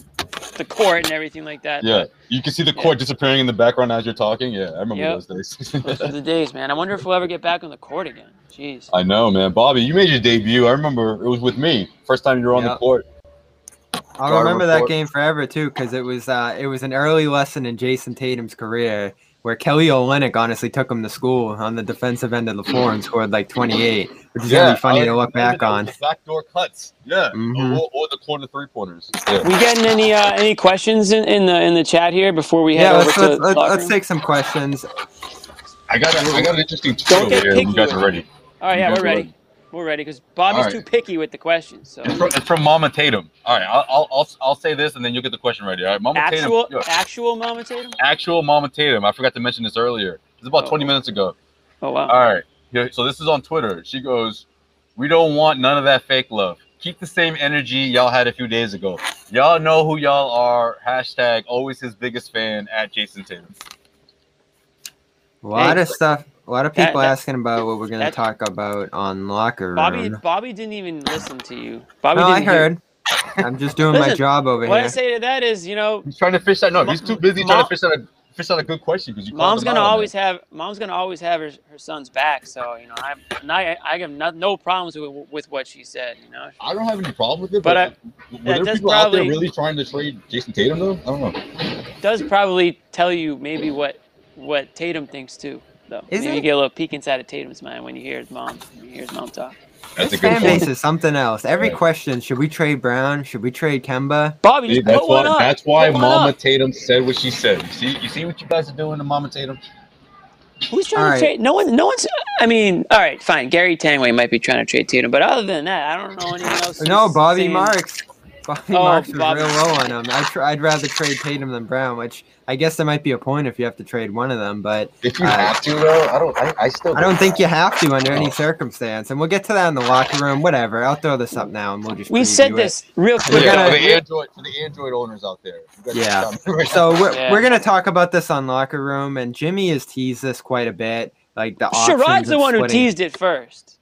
the court and everything like that.
Yeah, but, you can see the court yeah. disappearing in the background as you're talking. Yeah, I remember yep. those days.
those are the days, man. I wonder if we'll ever get back on the court again. Jeez.
I know, man. Bobby, you made your debut. I remember it was with me. First time you were on yep. the court.
I'll remember that game forever too, because it was uh, it was an early lesson in Jayson Tatum's career where Kelly Olynyk honestly took him to school on the defensive end of the floor and scored like 28, which is yeah, gonna be funny to look back on.
Backdoor cuts, yeah, mm-hmm. or, or, the corner three pointers. Yeah.
We getting any uh, any questions in, in, the in the chat here before we head yeah, over
let's,
to
let's, let's, let's take some questions.
I got a, I got an interesting tweet over here. You guys are ready.
All right, yeah, we're ready. We're ready because Bobby's
All
too picky with the questions. So
It's from, it's from Mama Tatum. All right, I'll, I'll I'll I'll say this and then you'll get the question ready. All right, Mama
actual,
Tatum. yo,
actual Mama Tatum.
actual Mama Tatum. I forgot to mention this earlier. It's about
Oh.
20 minutes ago.
Oh wow.
All right. Yeah, so this is on Twitter. She goes, "We don't want none of that fake love. Keep the same energy y'all had a few days ago. Y'all know who y'all are. Hashtag always his biggest fan at Jayson Tatum.
A lot
Hey,
of stuff. A lot of people
that-
asking about what we're gonna
that-
talk about on locker room.
Bobby, Bobby didn't even listen to you. Bobby
no, I
didn't hear-
heard. I'm just doing my job over here.
What I say to that is, you know,
He's trying to fish that. No, he's too busy trying to fish out a fish out a good question because you.
mom's gonna
out
always
that.
have mom's gonna always have her, her son's back. So you know, I'm not, I have no, no problems with with what she said. You know,
I don't have any problem with it,
But
but,
I-
were there
does
people out there really trying to trade Jayson Tatum though? I don't know.
does probably tell you maybe what what Tatum thinks too. Though
Is
maybe
it?
you get a little peek inside of Tatum's mind when you hear his mom when you hear his mom talk.
That's a
This
good
fan base is something else. Every
Yeah.
question: Should we trade Brown? Should we trade Kemba?
Bobby,
See,
just
that's
put one
why.
up.
That's why
Put one
Mama
up.
Tatum said what she said. You see, you see what you guys are doing to Mama Tatum.
Who's trying
All
to
right.
trade? No one. No one's. I mean, all right, fine. Gary Tanguay might be trying to trade Tatum, but other than that, I don't know anyone else.
No, Bobby
saying-
Marks. Bobby
Oh,
Marks was
Bobby.
real low on him. I'd, tr- I'd rather trade Tatum than Brown, which I guess there might be a point if you have to trade one of them. But
If you
Uh,
have to, though, I don't. I, I still.
I don't think you have to under
Oh.
any circumstance. And we'll get to that in the locker room. Whatever. I'll throw this up now, and we'll just.
We
preview
said
it.
this real
For
quick.
the,
gonna-
for the Android, for the Android owners out there.
Yeah.
can tell me right
So we're,
Yeah.
we're gonna talk about this on locker room, and Jimmy has teased this quite a bit. Like the options
Sherrod's the
of
one who teased it first.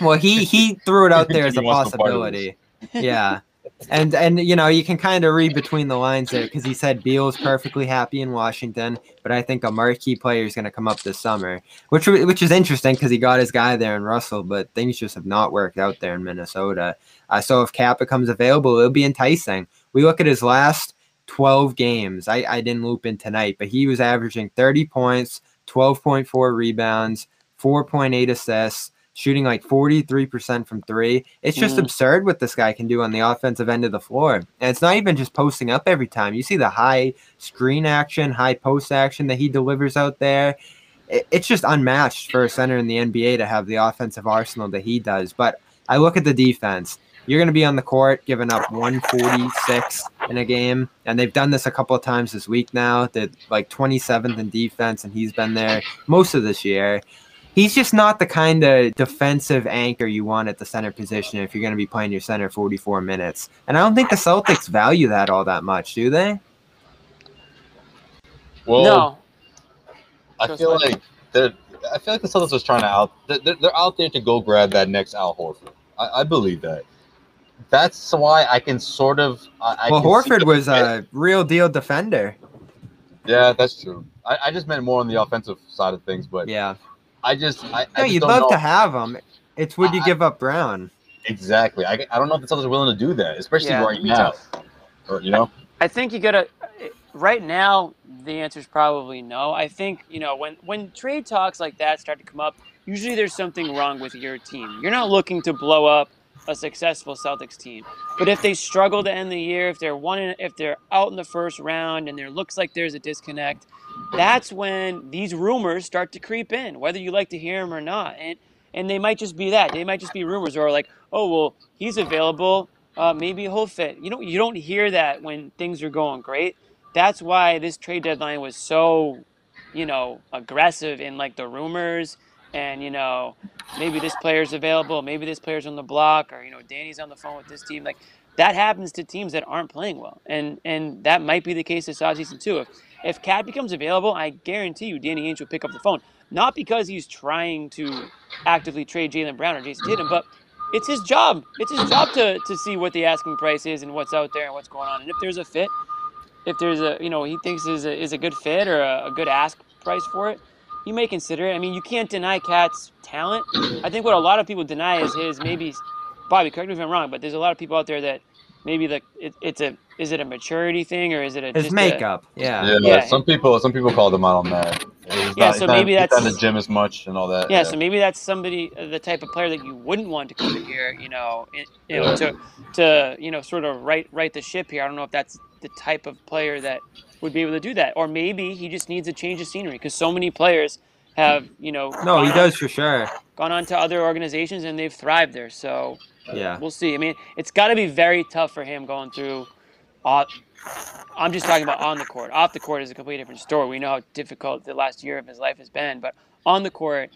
Well, he he threw it out there as a
Jimmy wants no part of
possibility. Yeah. And and you know you can kind of read between the lines there because he said Beal's perfectly happy in Washington, but I think a marquee player is going to come up this summer, which which is interesting because he got his guy there in Russell, but things just have not worked out there in Minnesota. Uh, so if KAT becomes available, it'll be enticing. We look at his last twelve games. I I didn't loop in tonight, but he was averaging thirty points, twelve point four rebounds, four point eight assists shooting like 43% from three. It's just
Mhm.
absurd what this guy can do on the offensive end of the floor. And it's not even just posting up every time. You see the high screen action, high post action that he delivers out there. It's just unmatched for a center in the NBA to have the offensive arsenal that he does. But I look at the defense. You're going to be on the court giving up 146 in a game. And they've done this a couple of times this week now. They're like 27th in defense, and he's been there most of this year he's just not the kind of defensive anchor you want at the center position if you're going to be playing your center 44 minutes. And I don't think the Celtics value that all that much, do they?
Well,
no,
I feel
ahead.
like they're. I feel like the Celtics was trying to out. They're, they're out there to go grab that next Al Horford. I, I believe that. That's why I can sort of. I, I
well,
can
Horford was a real deal defender.
Yeah, that's true. I, I just meant more on the offensive side of things, but
Yeah.
I just. I, I
No,
just
you'd
don't
love
know.
to have him. It's would you
I-
give up Brown?
Exactly. I, I don't know if the Celtics are willing to do that, especially
Yeah,
right now.
tough.
Or, you know.
I think you gotta. Eh, right now, the answer is probably no. I think you know when when trade talks like that start to come up, usually there's something wrong with your team. You're not looking to blow up a successful Celtics team, but if they struggle to end the year, if they're one, if they're out in the first round, and there looks like there's a disconnect, that's when these rumors start to creep in, whether you like to hear them or not, and and they might just be that. They might just be rumors, or like, oh well, he's available. Uh, maybe he'll fit. You know, you don't hear that when things are going great. That's why this trade deadline was so, you know, aggressive in like the rumors and you know maybe this player's available, maybe this player's on the block, or you know Danny's on the phone with this team. Like that happens to teams that aren't playing well, and and that might be the case this offseason too. If if KAT becomes available, I guarantee you Danny Ainge will pick up the phone, not because he's trying to actively trade Jaylen Brown or Jayson Tatum, but it's his job. It's his job to, to see what the asking price is and what's out there and what's going on. And if there's a fit, if there's a you know he thinks is a, is a good fit or a, a good ask price for it, he may consider it. I mean, you can't deny KAT's talent. I think what a lot of people deny is his maybe. Bobby, correct me if I'm wrong, but there's a lot of people out there that maybe the it, it's a is it a maturity thing or is it a
His
just a-
makeup. Yeah.
Yeah,
Yeah.
some people some people call them out on that. He's
Yeah,
not,
so
he's not-
maybe
he's not in the gym as much and all that.
Yeah, so maybe that's somebody, uh, the type of player that you wouldn't want to come in here, you know, in, you know, to to you know, sort of right right the ship here. I don't know if that's the type of player that would be able to do that, or maybe he just needs a change of scenery because so many players have you know
No, he does for sure.
gone on to other organizations and they've thrived there. So
Yeah.
we'll see. I mean, it's got to be very tough for him going through. Uh, I'm just talking about on the court. Off the court is a completely different story. We know how difficult the last year of his life has been, but on the court,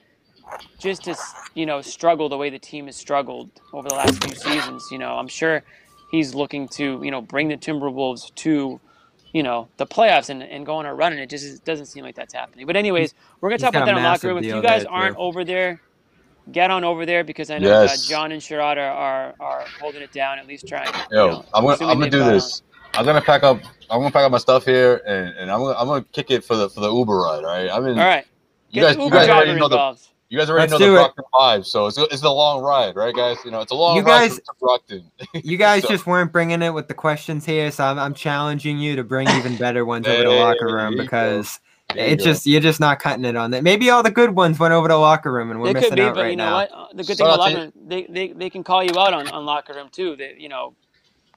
just to you know struggle the way the team has struggled over the last few seasons. You know, I'm sure he's looking to you know bring the Timberwolves to you know the playoffs and, and go on a run, and it just is- doesn't seem like that's happening. But anyways, we're gonna talk about that in the locker room. If you guys aren't
too.
over there, get on over there because I know
Yes.
uh, John and Sherrod are, are are holding it down. At least trying. you
Yo,
know,
I'm gonna
assuming
I'm gonna do
got
this. I'm gonna pack up. I'm gonna pack up my stuff here, and, and I'm gonna I'm gonna kick it for the for the Uber ride. All right. I mean,
on. All right.
you
Get
guys
the
you
Uber
guys
driver
already know the
involved.
You guys already
Let's
know
do
the
it.
Brockton vibe. So it's it's a long ride, right, guys? You know, it's a long
You
ride
guys-
to Brockton.
You guys
So-
just weren't bringing it with the questions here, so I'm, I'm challenging you to bring even better ones over to
There
locker room because
There
it's
go.
just you're just not cutting it on that. Maybe all the good ones went over to locker room and we're
They
missing
could be,
out
but
right
you know
now.
what? Uh, The good
Shout
thing about locker room, they, they they can call you out on, on locker room too. They you know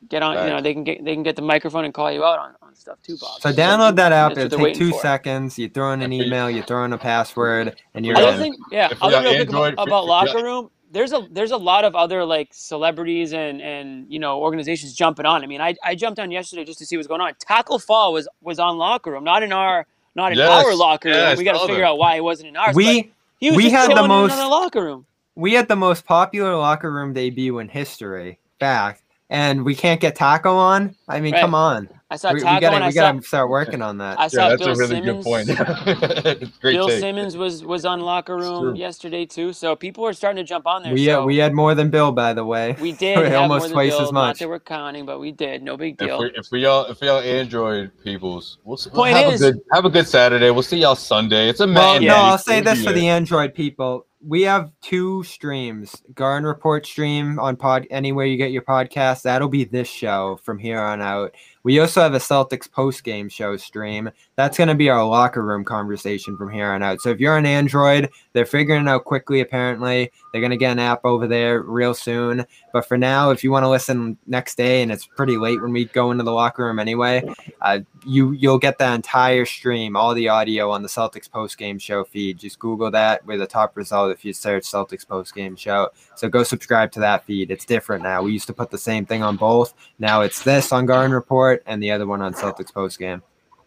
get on. You know they can get they can get the microphone and call you out on, on stuff too, Bob.
So download that app. It'll take two
for.
seconds. You throw in an email, you throw in a password, and you're
Other
in.
thing, yeah.
If we
Other
got
real quick
Android,
about, about
if we
locker room. There's a there's a lot of other like celebrities and and you know organizations jumping on. I mean, I, I jumped on yesterday just to see what's going on. Tacko Fall was was on locker room, not in our not in
Yes,
our locker room.
yeah,
we got to figure
that.
out why he wasn't in ours.
We
he was
we
just
had the most-
in locker room.
we had the most popular locker room debut in history. Fact. And we can't get Tacko on. I mean,
Right.
come on.
I saw
We, we gotta
and
we
saw
gotta start working on that.
I saw
yeah, that's
Bill
a really
Simmons.
good point. Great
Bill
take.
Simmons was was on locker room yesterday too, so people are starting to jump on there.
We
so
uh, we had more than Bill, by the way.
we did
we
have
almost
more than
twice
Bill,
as
Not
much.
that we're counting, but we did. No big
If
deal.
we if we all if we all Android peoples, we'll, s- we'll
Point
have
is-
a good have a good Saturday. We'll see y'all Sunday. It's a man.
Well, no, I'll say this for the Android people. We have two streams. Garden Report stream on pod anywhere you get your podcast. That'll be this show from here on out. We also have a Celtics post game show stream. That's going to be our locker room conversation from here on out. So if you're on Android, they're figuring it out quickly. Apparently, they're going to get an app over there real soon. But for now, if you want to listen next day, and it's pretty late when we go into the locker room anyway, uh, you you'll get the entire stream, all the audio on the Celtics post game show feed. Just Google that. We're the top result if you search Celtics post game show. So go subscribe to that feed. It's different now. We used to put the same thing on both. Now it's this on Garden Report and the other one on Celtics post game.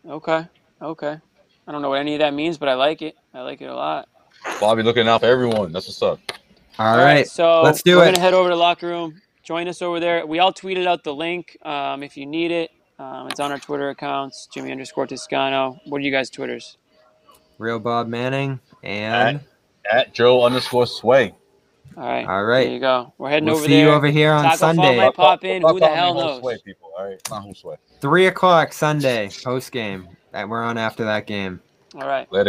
Okay, okay. I don't know what any of that means, but I like it. I like it a lot.
Bobby looking out for everyone. That's what's up.
All right.
so
let's do
we're
it.
gonna head over to the locker room. Join us over there. We all tweeted out the link um, if you need it. Um, it's on our Twitter accounts, Jimmy underscore Toscano. What are you guys' Twitters?
Real Bob Manning and
At Joe underscore Sway.
All right.
all right.
There you go. We're heading
We'll
over
see
there.
you over here on
Tacko Fall
Sunday,
might pop in. Who the hell
Ho
knows?
Sway, people. All right, not Ho Sway.
three o'clock Sunday post game. And we're on after that game.
All right.
Later.